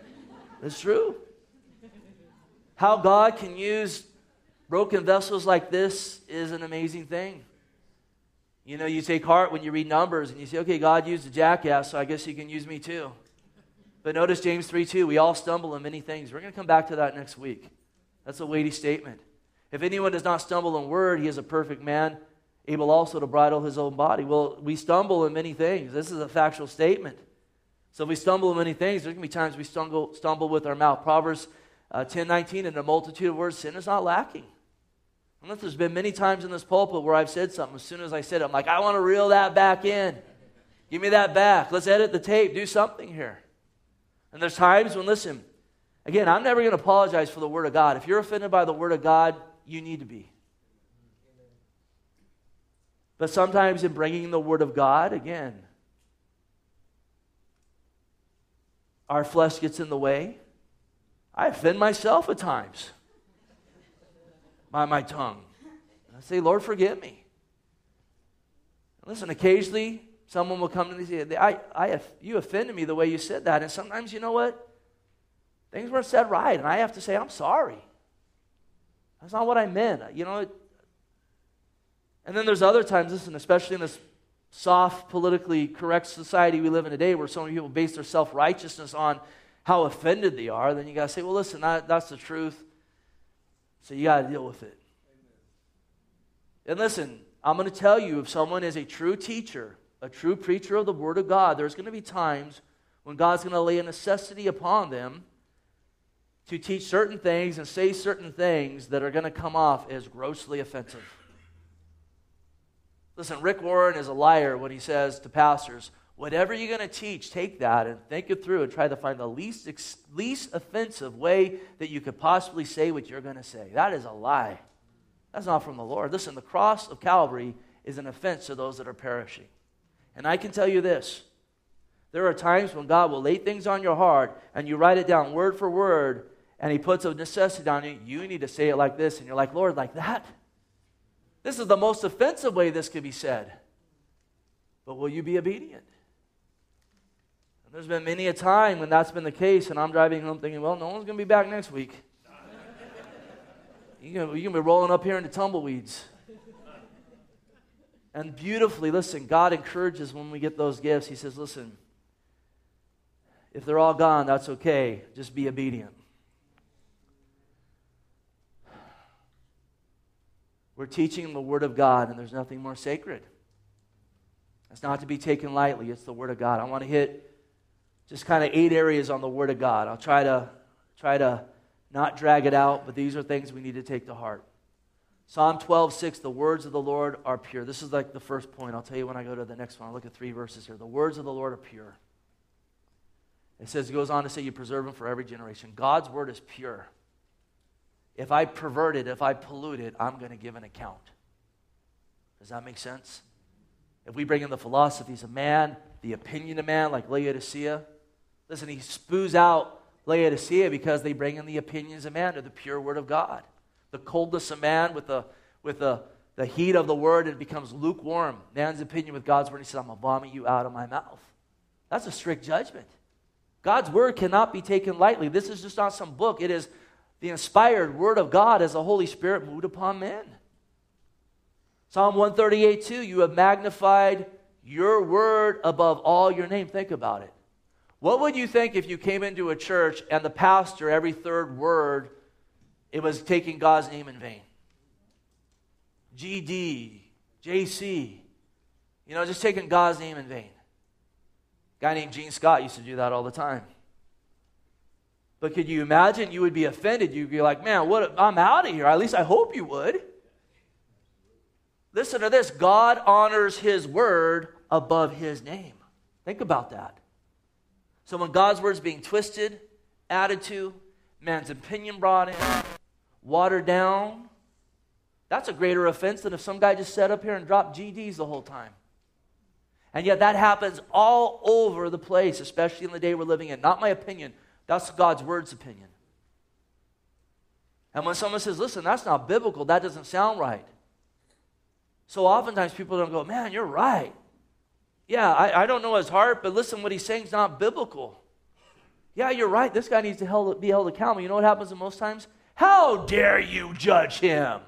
It's true. How God can use broken vessels like this is an amazing thing. You know, you take heart when you read Numbers and you say, okay, God used a jackass, so I guess he can use me too. But notice James 3 2, we all stumble in many things. We're going to come back to that next week. That's a weighty statement. If anyone does not stumble in word, he is a perfect man, able also to bridle his own body. Well, we stumble in many things. This is a factual statement. So if we stumble in many things, there's going to be times we stumble, stumble with our mouth. Proverbs uh, 10 19, in a multitude of words, sin is not lacking. Unless there's been many times in this pulpit where I've said something, as soon as I said it, I'm like, I want to reel that back in. Give me that back. Let's edit the tape. Do something here. And there's times when, listen, again, I'm never going to apologize for the Word of God. If you're offended by the Word of God, you need to be. But sometimes in bringing the Word of God, again, our flesh gets in the way. I offend myself at times by my tongue. I say, Lord, forgive me. Listen, occasionally someone will come to me and say, I, I, You offended me the way you said that. And sometimes, you know what? Things weren't said right, and I have to say, I'm sorry. That's not what I meant. You know, and then there's other times, listen, especially in this soft, politically correct society we live in today, where so many people base their self righteousness on how offended they are, then you got to say, well, listen, that, that's the truth. So you got to deal with it. And listen, I'm going to tell you if someone is a true teacher, a true preacher of the Word of God, there's going to be times when God's going to lay a necessity upon them to teach certain things and say certain things that are going to come off as grossly offensive. Listen, Rick Warren is a liar when he says to pastors, whatever you're going to teach, take that and think it through and try to find the least, least offensive way that you could possibly say what you're going to say. That is a lie. That's not from the Lord. Listen, the cross of Calvary is an offense to those that are perishing. And I can tell you this there are times when God will lay things on your heart and you write it down word for word and He puts a necessity on you. You need to say it like this. And you're like, Lord, like that? This is the most offensive way this could be said. But will you be obedient? And there's been many a time when that's been the case, and I'm driving home thinking, well, no one's going to be back next week. You're going to be rolling up here into tumbleweeds. And beautifully, listen, God encourages when we get those gifts. He says, listen, if they're all gone, that's okay. Just be obedient. We're teaching the Word of God, and there's nothing more sacred. It's not to be taken lightly, it's the Word of God. I want to hit just kind of eight areas on the Word of God. I'll try to try to not drag it out, but these are things we need to take to heart. Psalm 12, 6, the words of the Lord are pure. This is like the first point. I'll tell you when I go to the next one. I'll look at three verses here. The words of the Lord are pure. It says, it goes on to say, you preserve them for every generation. God's word is pure. If I pervert it, if I pollute it, I'm going to give an account. Does that make sense? If we bring in the philosophies of man, the opinion of man, like Laodicea, listen, he spews out Laodicea because they bring in the opinions of man to the pure word of God. The coldness of man with the, with the, the heat of the word, it becomes lukewarm. Man's opinion with God's word, he says, I'm going to vomit you out of my mouth. That's a strict judgment. God's word cannot be taken lightly. This is just not some book. It is the inspired word of God as the Holy Spirit moved upon men. Psalm 138 2, you have magnified your word above all your name. Think about it. What would you think if you came into a church and the pastor, every third word, it was taking God's name in vain? GD, JC, you know, just taking God's name in vain. A guy named Gene Scott used to do that all the time. But could you imagine you would be offended? You'd be like, man, what, I'm out of here. At least I hope you would. Listen to this God honors his word above his name. Think about that. So when God's word is being twisted, added to, man's opinion brought in, watered down, that's a greater offense than if some guy just sat up here and dropped GDs the whole time. And yet that happens all over the place, especially in the day we're living in. Not my opinion, that's God's word's opinion. And when someone says, listen, that's not biblical, that doesn't sound right. So oftentimes people don't go, man, you're right. Yeah, I, I don't know his heart, but listen, what he's saying is not biblical. Yeah, you're right. This guy needs to held, be held accountable. You know what happens most times? How dare you judge him?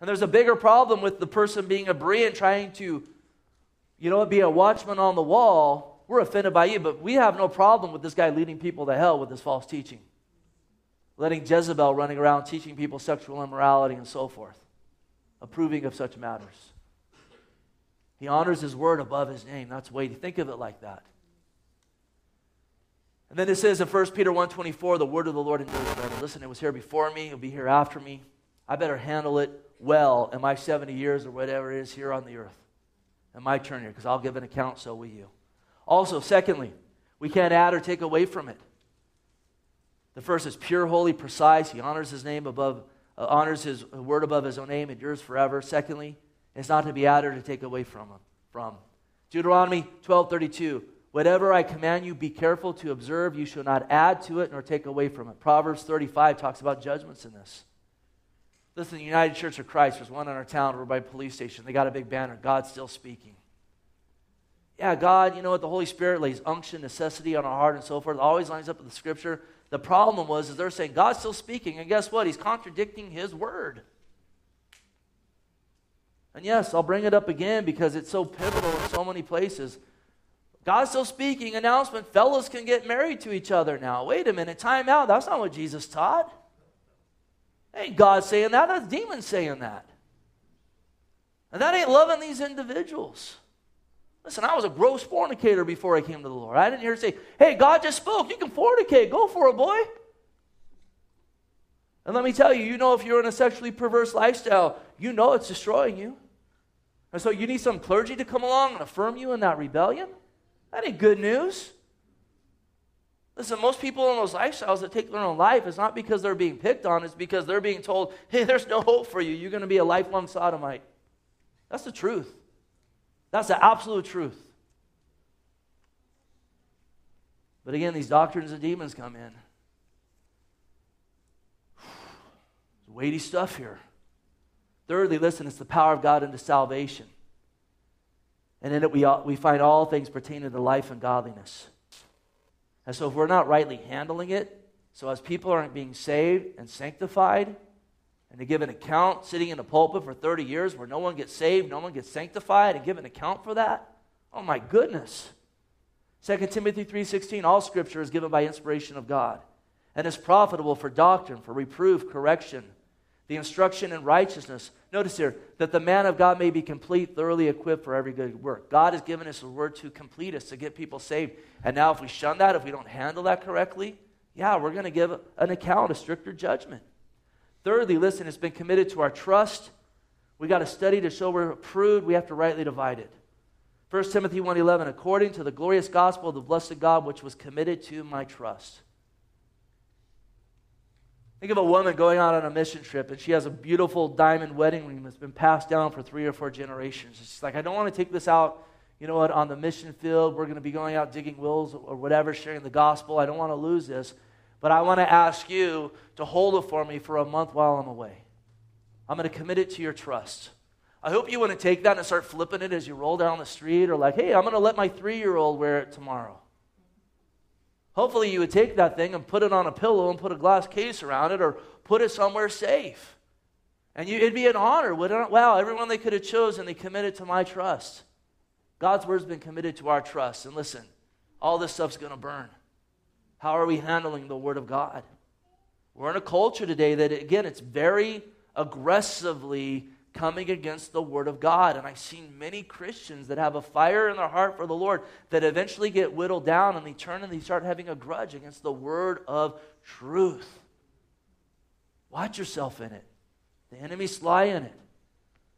And there's a bigger problem with the person being a Berean trying to, you know, be a watchman on the wall we're offended by you, but we have no problem with this guy leading people to hell with his false teaching. letting Jezebel running around teaching people sexual immorality and so forth, approving of such matters. He honors his word above his name. That's weighty. Think of it like that. And then it says in 1 Peter 1.24, the word of the Lord endures forever. Listen, it was here before me, it'll be here after me. I better handle it well in my 70 years or whatever it is here on the earth. In my turn here, because I'll give an account, so will you. Also, secondly, we can't add or take away from it. The first is pure, holy, precise. He honors his name above, uh, honors his word above his own name, endures forever. Secondly, it's not to be added or to take away from him. From Deuteronomy 12:32. Whatever I command you, be careful to observe. You shall not add to it nor take away from it. Proverbs 35 talks about judgments in this. Listen, United Church of Christ, there's one in our town over by police station. They got a big banner God's still speaking. Yeah, God, you know what? The Holy Spirit lays unction, necessity on our heart, and so forth. It always lines up with the scripture. The problem was is they're saying God's still speaking, and guess what? He's contradicting his word. And yes, I'll bring it up again because it's so pivotal in so many places. God's still speaking. Announcement fellows can get married to each other now. Wait a minute, time out. That's not what Jesus taught. Ain't God saying that, that's demons saying that. And that ain't loving these individuals. Listen, I was a gross fornicator before I came to the Lord. I didn't hear say, hey, God just spoke. You can fornicate. Go for it, boy. And let me tell you, you know, if you're in a sexually perverse lifestyle, you know it's destroying you. And so you need some clergy to come along and affirm you in that rebellion? That ain't good news. Listen, most people in those lifestyles that take their own life, it's not because they're being picked on, it's because they're being told, hey, there's no hope for you. You're going to be a lifelong sodomite. That's the truth. That's the absolute truth. But again, these doctrines of demons come in. It's weighty stuff here. Thirdly, listen, it's the power of God into salvation. And in it, we, we find all things pertaining to life and godliness. And so, if we're not rightly handling it, so as people aren't being saved and sanctified, and to give an account sitting in a pulpit for 30 years where no one gets saved, no one gets sanctified, and give an account for that? Oh my goodness. 2 Timothy 3:16 all scripture is given by inspiration of God and is profitable for doctrine, for reproof, correction, the instruction in righteousness. Notice here that the man of God may be complete, thoroughly equipped for every good work. God has given us a word to complete us, to get people saved. And now, if we shun that, if we don't handle that correctly, yeah, we're going to give an account, a stricter judgment. Thirdly, listen, it's been committed to our trust. We got to study to show we're approved. We have to rightly divide it. 1 Timothy 1:11 according to the glorious gospel of the blessed God which was committed to my trust. Think of a woman going out on a mission trip and she has a beautiful diamond wedding ring that's been passed down for three or four generations. She's like, I don't want to take this out, you know what, on the mission field. We're going to be going out digging wells or whatever, sharing the gospel. I don't want to lose this. But I want to ask you to hold it for me for a month while I'm away. I'm going to commit it to your trust. I hope you want to take that and start flipping it as you roll down the street, or like, hey, I'm going to let my three year old wear it tomorrow. Hopefully, you would take that thing and put it on a pillow and put a glass case around it, or put it somewhere safe. And you, it'd be an honor, wouldn't it? Wow, everyone they could have chosen, they committed to my trust. God's word's been committed to our trust. And listen, all this stuff's going to burn. How are we handling the Word of God? We're in a culture today that, again, it's very aggressively coming against the Word of God. And I've seen many Christians that have a fire in their heart for the Lord that eventually get whittled down and they turn and they start having a grudge against the Word of truth. Watch yourself in it. The enemy's sly in it.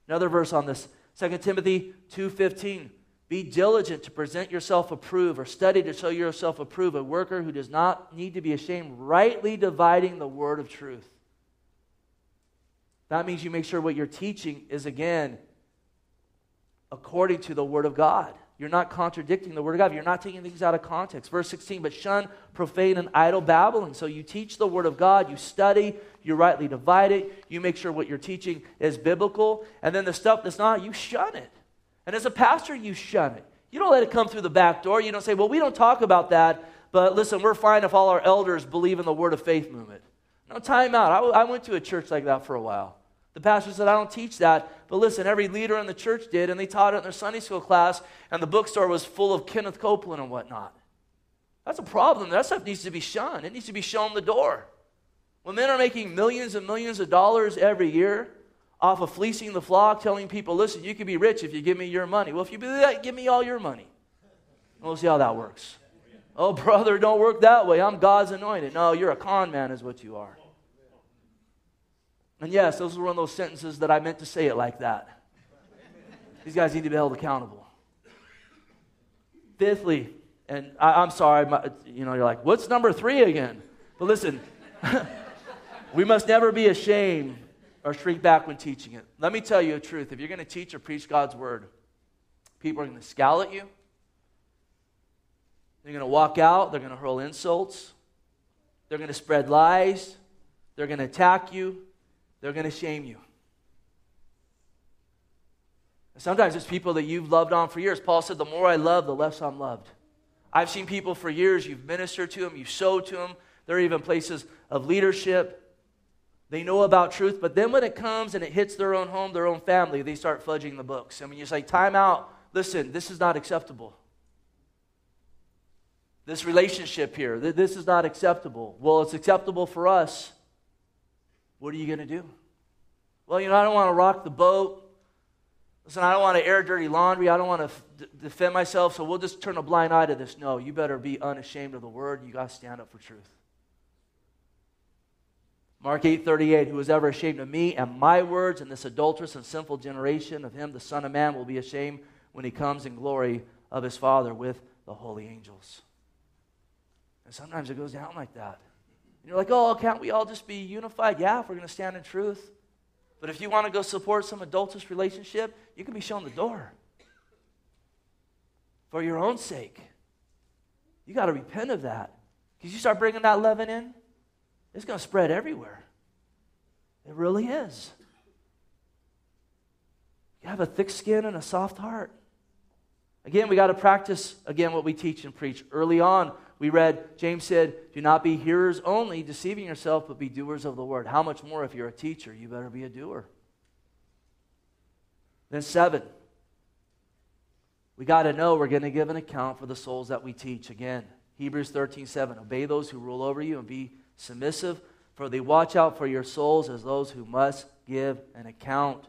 Another verse on this 2 Timothy 2:15 be diligent to present yourself approved, or study to show yourself approved, a worker who does not need to be ashamed, rightly dividing the word of truth. That means you make sure what you're teaching is, again, according to the word of God. You're not contradicting the word of God. You're not taking things out of context. Verse 16, but shun profane and idle babbling. So you teach the word of God, you study, you rightly divide it, you make sure what you're teaching is biblical, and then the stuff that's not, you shun it. And as a pastor, you shun it. You don't let it come through the back door. You don't say, well, we don't talk about that, but listen, we're fine if all our elders believe in the word of faith movement. No, time out. I, I went to a church like that for a while. The pastor said, I don't teach that. But listen, every leader in the church did, and they taught it in their Sunday school class, and the bookstore was full of Kenneth Copeland and whatnot. That's a problem. That stuff needs to be shunned. It needs to be shown the door. When men are making millions and millions of dollars every year off of fleecing the flock, telling people, listen, you can be rich if you give me your money. Well, if you do that, give me all your money. We'll see how that works. Oh, brother, don't work that way. I'm God's anointed. No, you're a con man, is what you are. And yes, those were one of those sentences that I meant to say it like that. These guys need to be held accountable. Fifthly, and I, am sorry, my, you know, you're like, what's number three again? But listen, we must never be ashamed or shrink back when teaching it. Let me tell you a truth. If you're going to teach or preach God's word, people are going to scowl at you. They're going to walk out. They're going to hurl insults. They're going to spread lies. They're going to attack you. They're going to shame you. Sometimes it's people that you've loved on for years. Paul said, The more I love, the less I'm loved. I've seen people for years, you've ministered to them, you've sowed to them. There are even places of leadership. They know about truth, but then when it comes and it hits their own home, their own family, they start fudging the books. I mean, you say, time out. Listen, this is not acceptable. This relationship here, this is not acceptable. Well, it's acceptable for us. What are you going to do? Well, you know, I don't want to rock the boat. Listen, I don't want to air dirty laundry. I don't want to f- defend myself, so we'll just turn a blind eye to this. No, you better be unashamed of the word. You got to stand up for truth. Mark 8:38 Who is ever ashamed of me and my words in this adulterous and sinful generation of him the son of man will be ashamed when he comes in glory of his father with the holy angels. And sometimes it goes down like that. And you're like, "Oh, can't we all just be unified?" Yeah, if we're going to stand in truth. But if you want to go support some adulterous relationship, you can be shown the door. For your own sake. You got to repent of that. Because you start bringing that leaven in, it's going to spread everywhere. It really is. You have a thick skin and a soft heart. Again, we got to practice again what we teach and preach. Early on, we read, James said, Do not be hearers only, deceiving yourself, but be doers of the word. How much more if you're a teacher? You better be a doer. Then, seven, we got to know we're going to give an account for the souls that we teach. Again, Hebrews 13 7. Obey those who rule over you and be submissive, for they watch out for your souls as those who must give an account.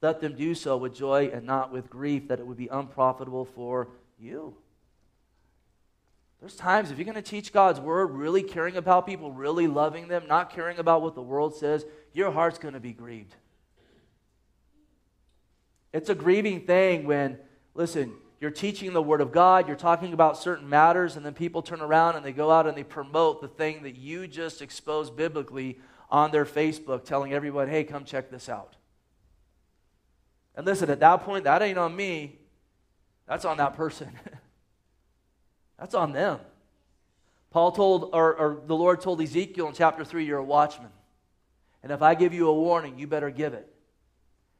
Let them do so with joy and not with grief, that it would be unprofitable for you. There's times if you're going to teach God's word, really caring about people, really loving them, not caring about what the world says, your heart's going to be grieved. It's a grieving thing when, listen, you're teaching the Word of God, you're talking about certain matters, and then people turn around and they go out and they promote the thing that you just exposed biblically on their Facebook, telling everyone, hey, come check this out. And listen, at that point, that ain't on me, that's on that person. that's on them. Paul told, or, or the Lord told Ezekiel in chapter 3, you're a watchman. And if I give you a warning, you better give it.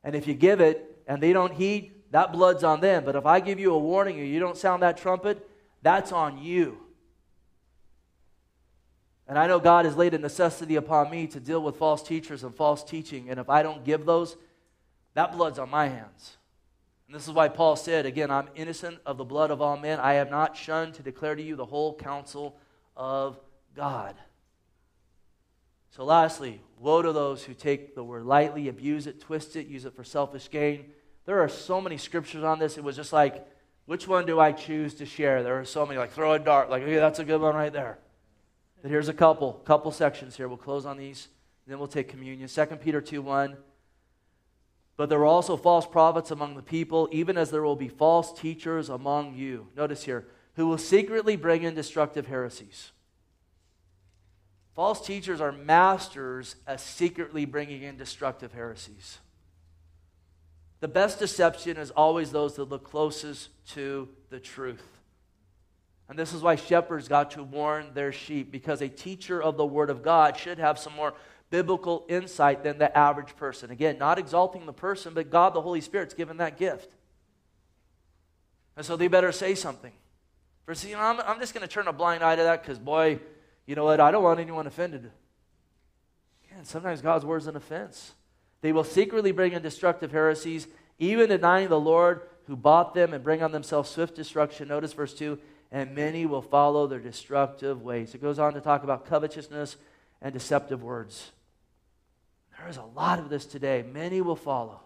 And if you give it and they don't heed, that blood's on them. But if I give you a warning and you don't sound that trumpet, that's on you. And I know God has laid a necessity upon me to deal with false teachers and false teaching. And if I don't give those, that blood's on my hands. And this is why Paul said, again, I'm innocent of the blood of all men. I have not shunned to declare to you the whole counsel of God. So, lastly, woe to those who take the word lightly, abuse it, twist it, use it for selfish gain. There are so many scriptures on this. It was just like, which one do I choose to share? There are so many, like throw a dart, like, okay, that's a good one right there. But here's a couple, couple sections here. We'll close on these, then we'll take communion. 2 Peter 2 1. But there were also false prophets among the people, even as there will be false teachers among you. Notice here, who will secretly bring in destructive heresies. False teachers are masters at secretly bringing in destructive heresies. The best deception is always those that look closest to the truth. And this is why shepherds got to warn their sheep, because a teacher of the Word of God should have some more biblical insight than the average person. Again, not exalting the person, but God, the Holy Spirit's given that gift. And so they better say something. For, you know, I'm, I'm just going to turn a blind eye to that because, boy, you know what? I don't want anyone offended. Again, sometimes God's word is an offense. They will secretly bring in destructive heresies, even denying the Lord who bought them and bring on themselves swift destruction. Notice verse 2 and many will follow their destructive ways. It goes on to talk about covetousness and deceptive words. There is a lot of this today. Many will follow.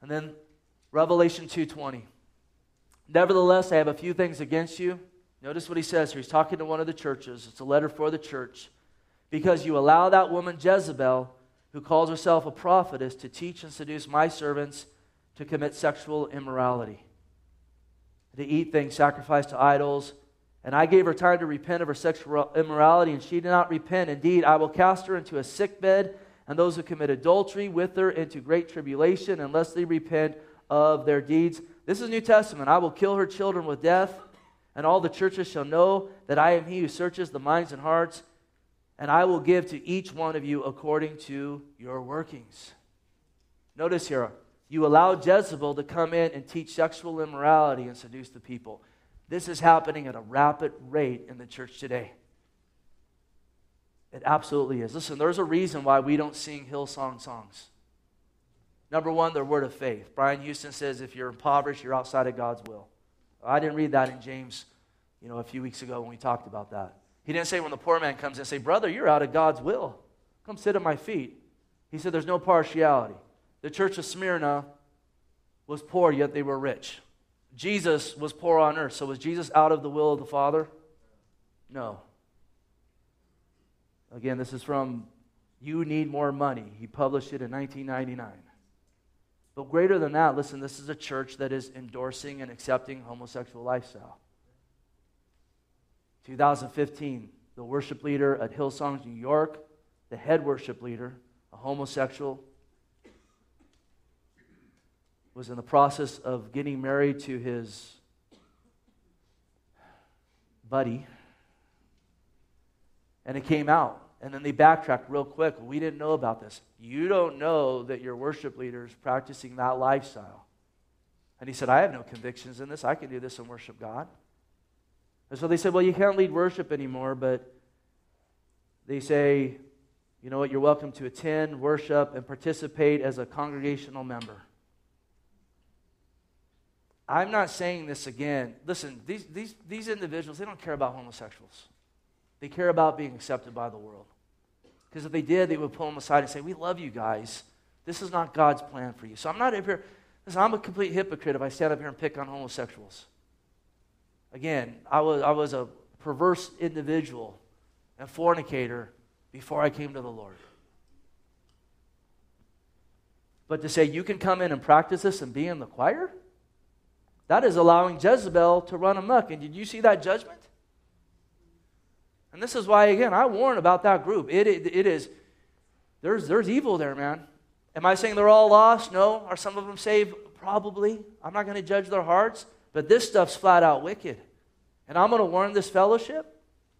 And then Revelation 2:20. Nevertheless, I have a few things against you. Notice what he says here. He's talking to one of the churches. It's a letter for the church. Because you allow that woman Jezebel, who calls herself a prophetess, to teach and seduce my servants to commit sexual immorality, to eat things sacrificed to idols. And I gave her time to repent of her sexual immorality, and she did not repent. Indeed, I will cast her into a sick bed, and those who commit adultery with her into great tribulation, unless they repent of their deeds. This is New Testament. I will kill her children with death, and all the churches shall know that I am he who searches the minds and hearts, and I will give to each one of you according to your workings. Notice here, you allow Jezebel to come in and teach sexual immorality and seduce the people. This is happening at a rapid rate in the church today. It absolutely is. Listen, there's a reason why we don't sing Hillsong songs. Number one, they're word of faith. Brian Houston says if you're impoverished, you're outside of God's will. I didn't read that in James, you know, a few weeks ago when we talked about that. He didn't say when the poor man comes and say, brother, you're out of God's will. Come sit at my feet. He said there's no partiality. The church of Smyrna was poor, yet they were rich. Jesus was poor on earth. So was Jesus out of the will of the Father? No. Again, this is from You Need More Money. He published it in 1999. But greater than that, listen, this is a church that is endorsing and accepting homosexual lifestyle. 2015, the worship leader at Hillsong, New York, the head worship leader, a homosexual, was in the process of getting married to his buddy. And it came out. And then they backtracked real quick. We didn't know about this. You don't know that your worship leader is practicing that lifestyle. And he said, I have no convictions in this. I can do this and worship God. And so they said, Well, you can't lead worship anymore, but they say, You know what? You're welcome to attend, worship, and participate as a congregational member. I'm not saying this again. Listen, these, these, these individuals, they don't care about homosexuals. They care about being accepted by the world. Because if they did, they would pull them aside and say, We love you guys. This is not God's plan for you. So I'm not up here. Listen, I'm a complete hypocrite if I stand up here and pick on homosexuals. Again, I was, I was a perverse individual and fornicator before I came to the Lord. But to say you can come in and practice this and be in the choir? That is allowing Jezebel to run amok. And did you see that judgment? And this is why, again, I warn about that group. It, it, it is, there's, there's evil there, man. Am I saying they're all lost? No. Are some of them saved? Probably. I'm not going to judge their hearts, but this stuff's flat out wicked. And I'm going to warn this fellowship.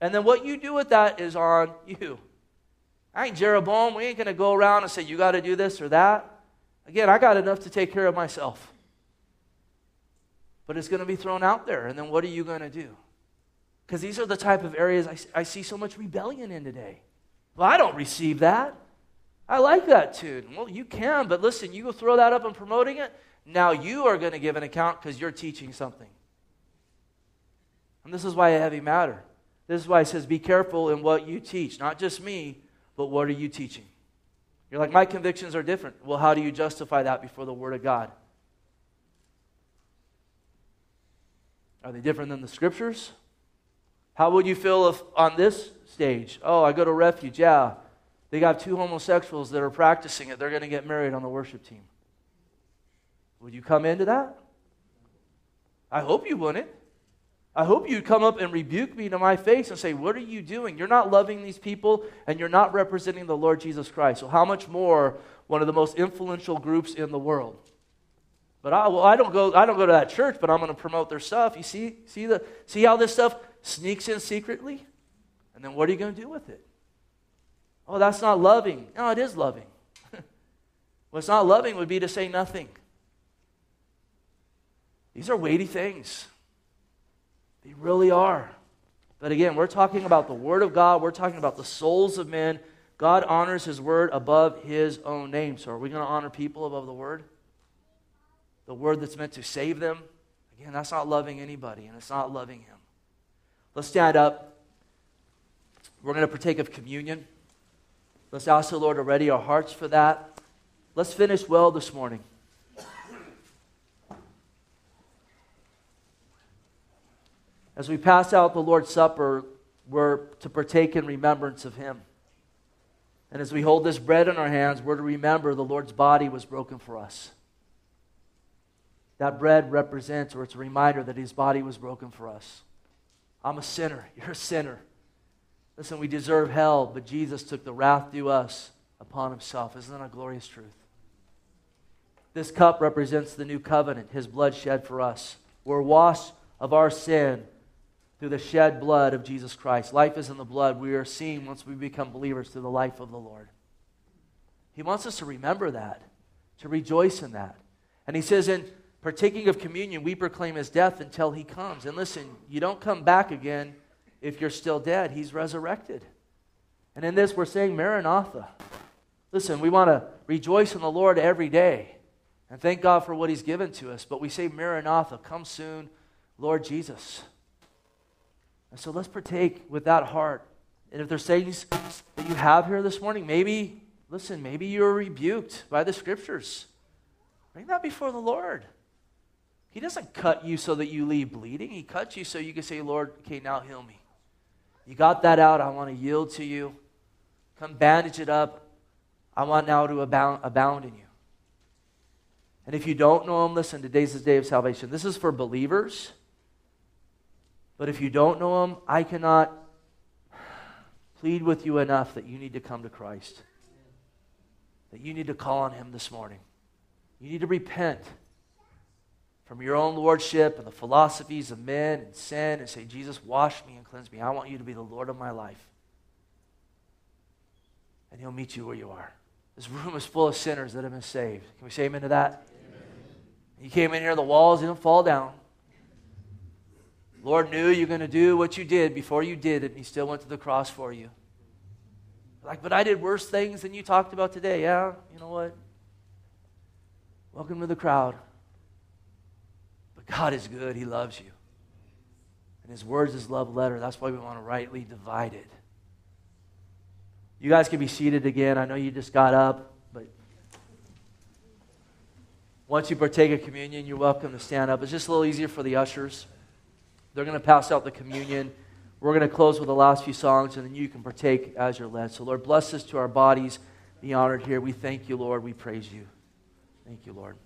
And then what you do with that is on you. I ain't Jeroboam. We ain't going to go around and say, you got to do this or that. Again, I got enough to take care of myself. But it's going to be thrown out there. And then what are you going to do? Because these are the type of areas I, I see so much rebellion in today. Well, I don't receive that. I like that tune. Well, you can, but listen, you go throw that up and promoting it. Now you are going to give an account because you're teaching something. And this is why a heavy matter. This is why it says, be careful in what you teach. Not just me, but what are you teaching? You're like, my convictions are different. Well, how do you justify that before the Word of God? Are they different than the Scriptures? How would you feel if on this stage, oh, I go to refuge, yeah, they got two homosexuals that are practicing it. They're going to get married on the worship team. Would you come into that? I hope you wouldn't. I hope you'd come up and rebuke me to my face and say, What are you doing? You're not loving these people and you're not representing the Lord Jesus Christ. So, how much more one of the most influential groups in the world? But I, well, I don't go. I don't go to that church, but I'm going to promote their stuff. You see, see the, see how this stuff sneaks in secretly? And then what are you going to do with it? Oh, that's not loving. No, it is loving. What's not loving would be to say nothing. These are weighty things. They really are. But again, we're talking about the Word of God, we're talking about the souls of men. God honors His Word above His own name. So, are we going to honor people above the Word? The Word that's meant to save them? Again, that's not loving anybody, and it's not loving Him. Let's stand up. We're going to partake of communion. Let's ask the Lord to ready our hearts for that. Let's finish well this morning. As we pass out the Lord's Supper, we're to partake in remembrance of Him. And as we hold this bread in our hands, we're to remember the Lord's body was broken for us. That bread represents, or it's a reminder that His body was broken for us. I'm a sinner. You're a sinner. Listen, we deserve hell, but Jesus took the wrath due us upon Himself. Isn't that a glorious truth? This cup represents the new covenant, His blood shed for us. We're washed of our sin through the shed blood of Jesus Christ. Life is in the blood. We are seen once we become believers through the life of the Lord. He wants us to remember that, to rejoice in that. And he says, in partaking of communion, we proclaim his death until he comes. And listen, you don't come back again if you're still dead. He's resurrected. And in this, we're saying, Maranatha. Listen, we want to rejoice in the Lord every day and thank God for what he's given to us. But we say, Maranatha, come soon, Lord Jesus. And so let's partake with that heart. And if there's things that you have here this morning, maybe, listen, maybe you're rebuked by the scriptures. Bring that before the Lord. He doesn't cut you so that you leave bleeding. He cuts you so you can say, Lord, okay, now heal me. You got that out. I want to yield to you. Come bandage it up. I want now to abound, abound in you. And if you don't know him, listen, today's the day of salvation. This is for believers. But if you don't know him, I cannot plead with you enough that you need to come to Christ. That you need to call on him this morning. You need to repent from your own lordship and the philosophies of men and sin and say, Jesus, wash me and cleanse me. I want you to be the Lord of my life. And he'll meet you where you are. This room is full of sinners that have been saved. Can we say amen to that? Amen. You came in here, the walls didn't fall down. Lord knew you're going to do what you did before you did it, and He still went to the cross for you. Like, but I did worse things than you talked about today. Yeah, you know what? Welcome to the crowd. But God is good. He loves you. And His words is love letter. That's why we want to rightly divide it. You guys can be seated again. I know you just got up, but once you partake of communion, you're welcome to stand up. It's just a little easier for the ushers. They're going to pass out the communion. We're going to close with the last few songs, and then you can partake as you're led. So, Lord, bless us to our bodies. Be honored here. We thank you, Lord. We praise you. Thank you, Lord.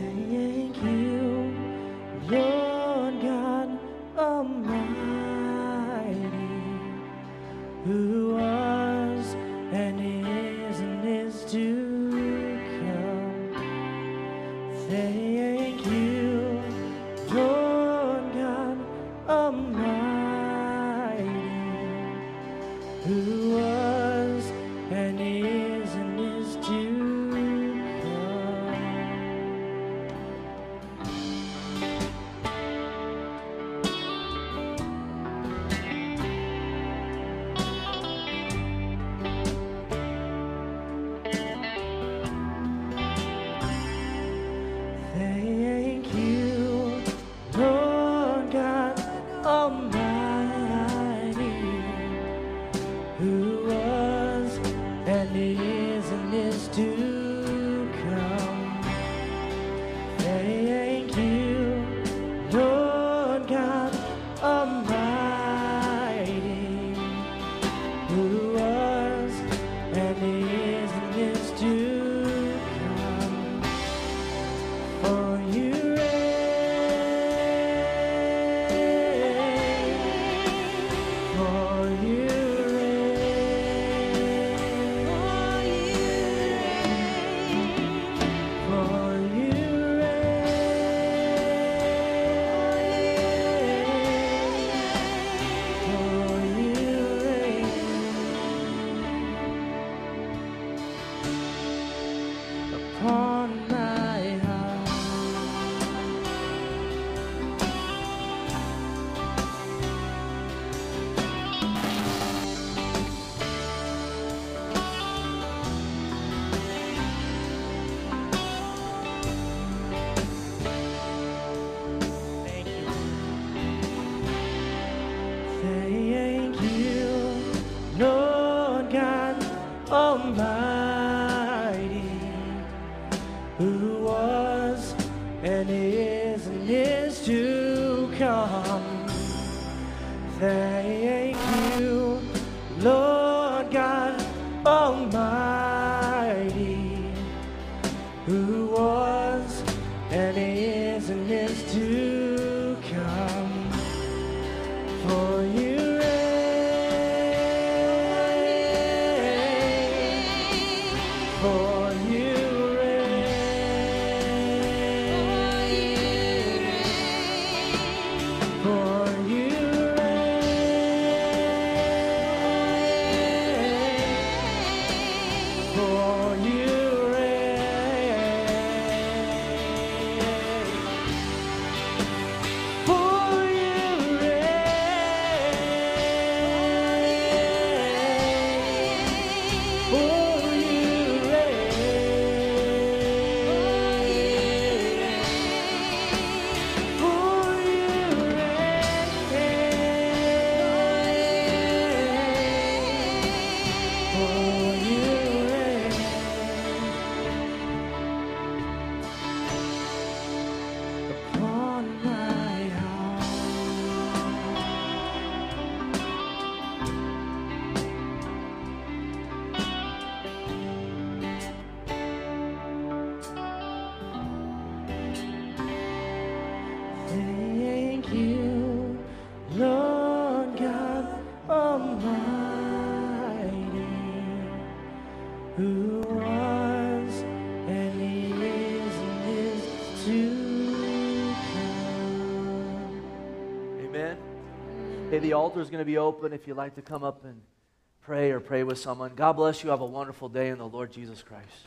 thank you. Yeah. altar is going to be open if you'd like to come up and pray or pray with someone. God bless you. Have a wonderful day in the Lord Jesus Christ.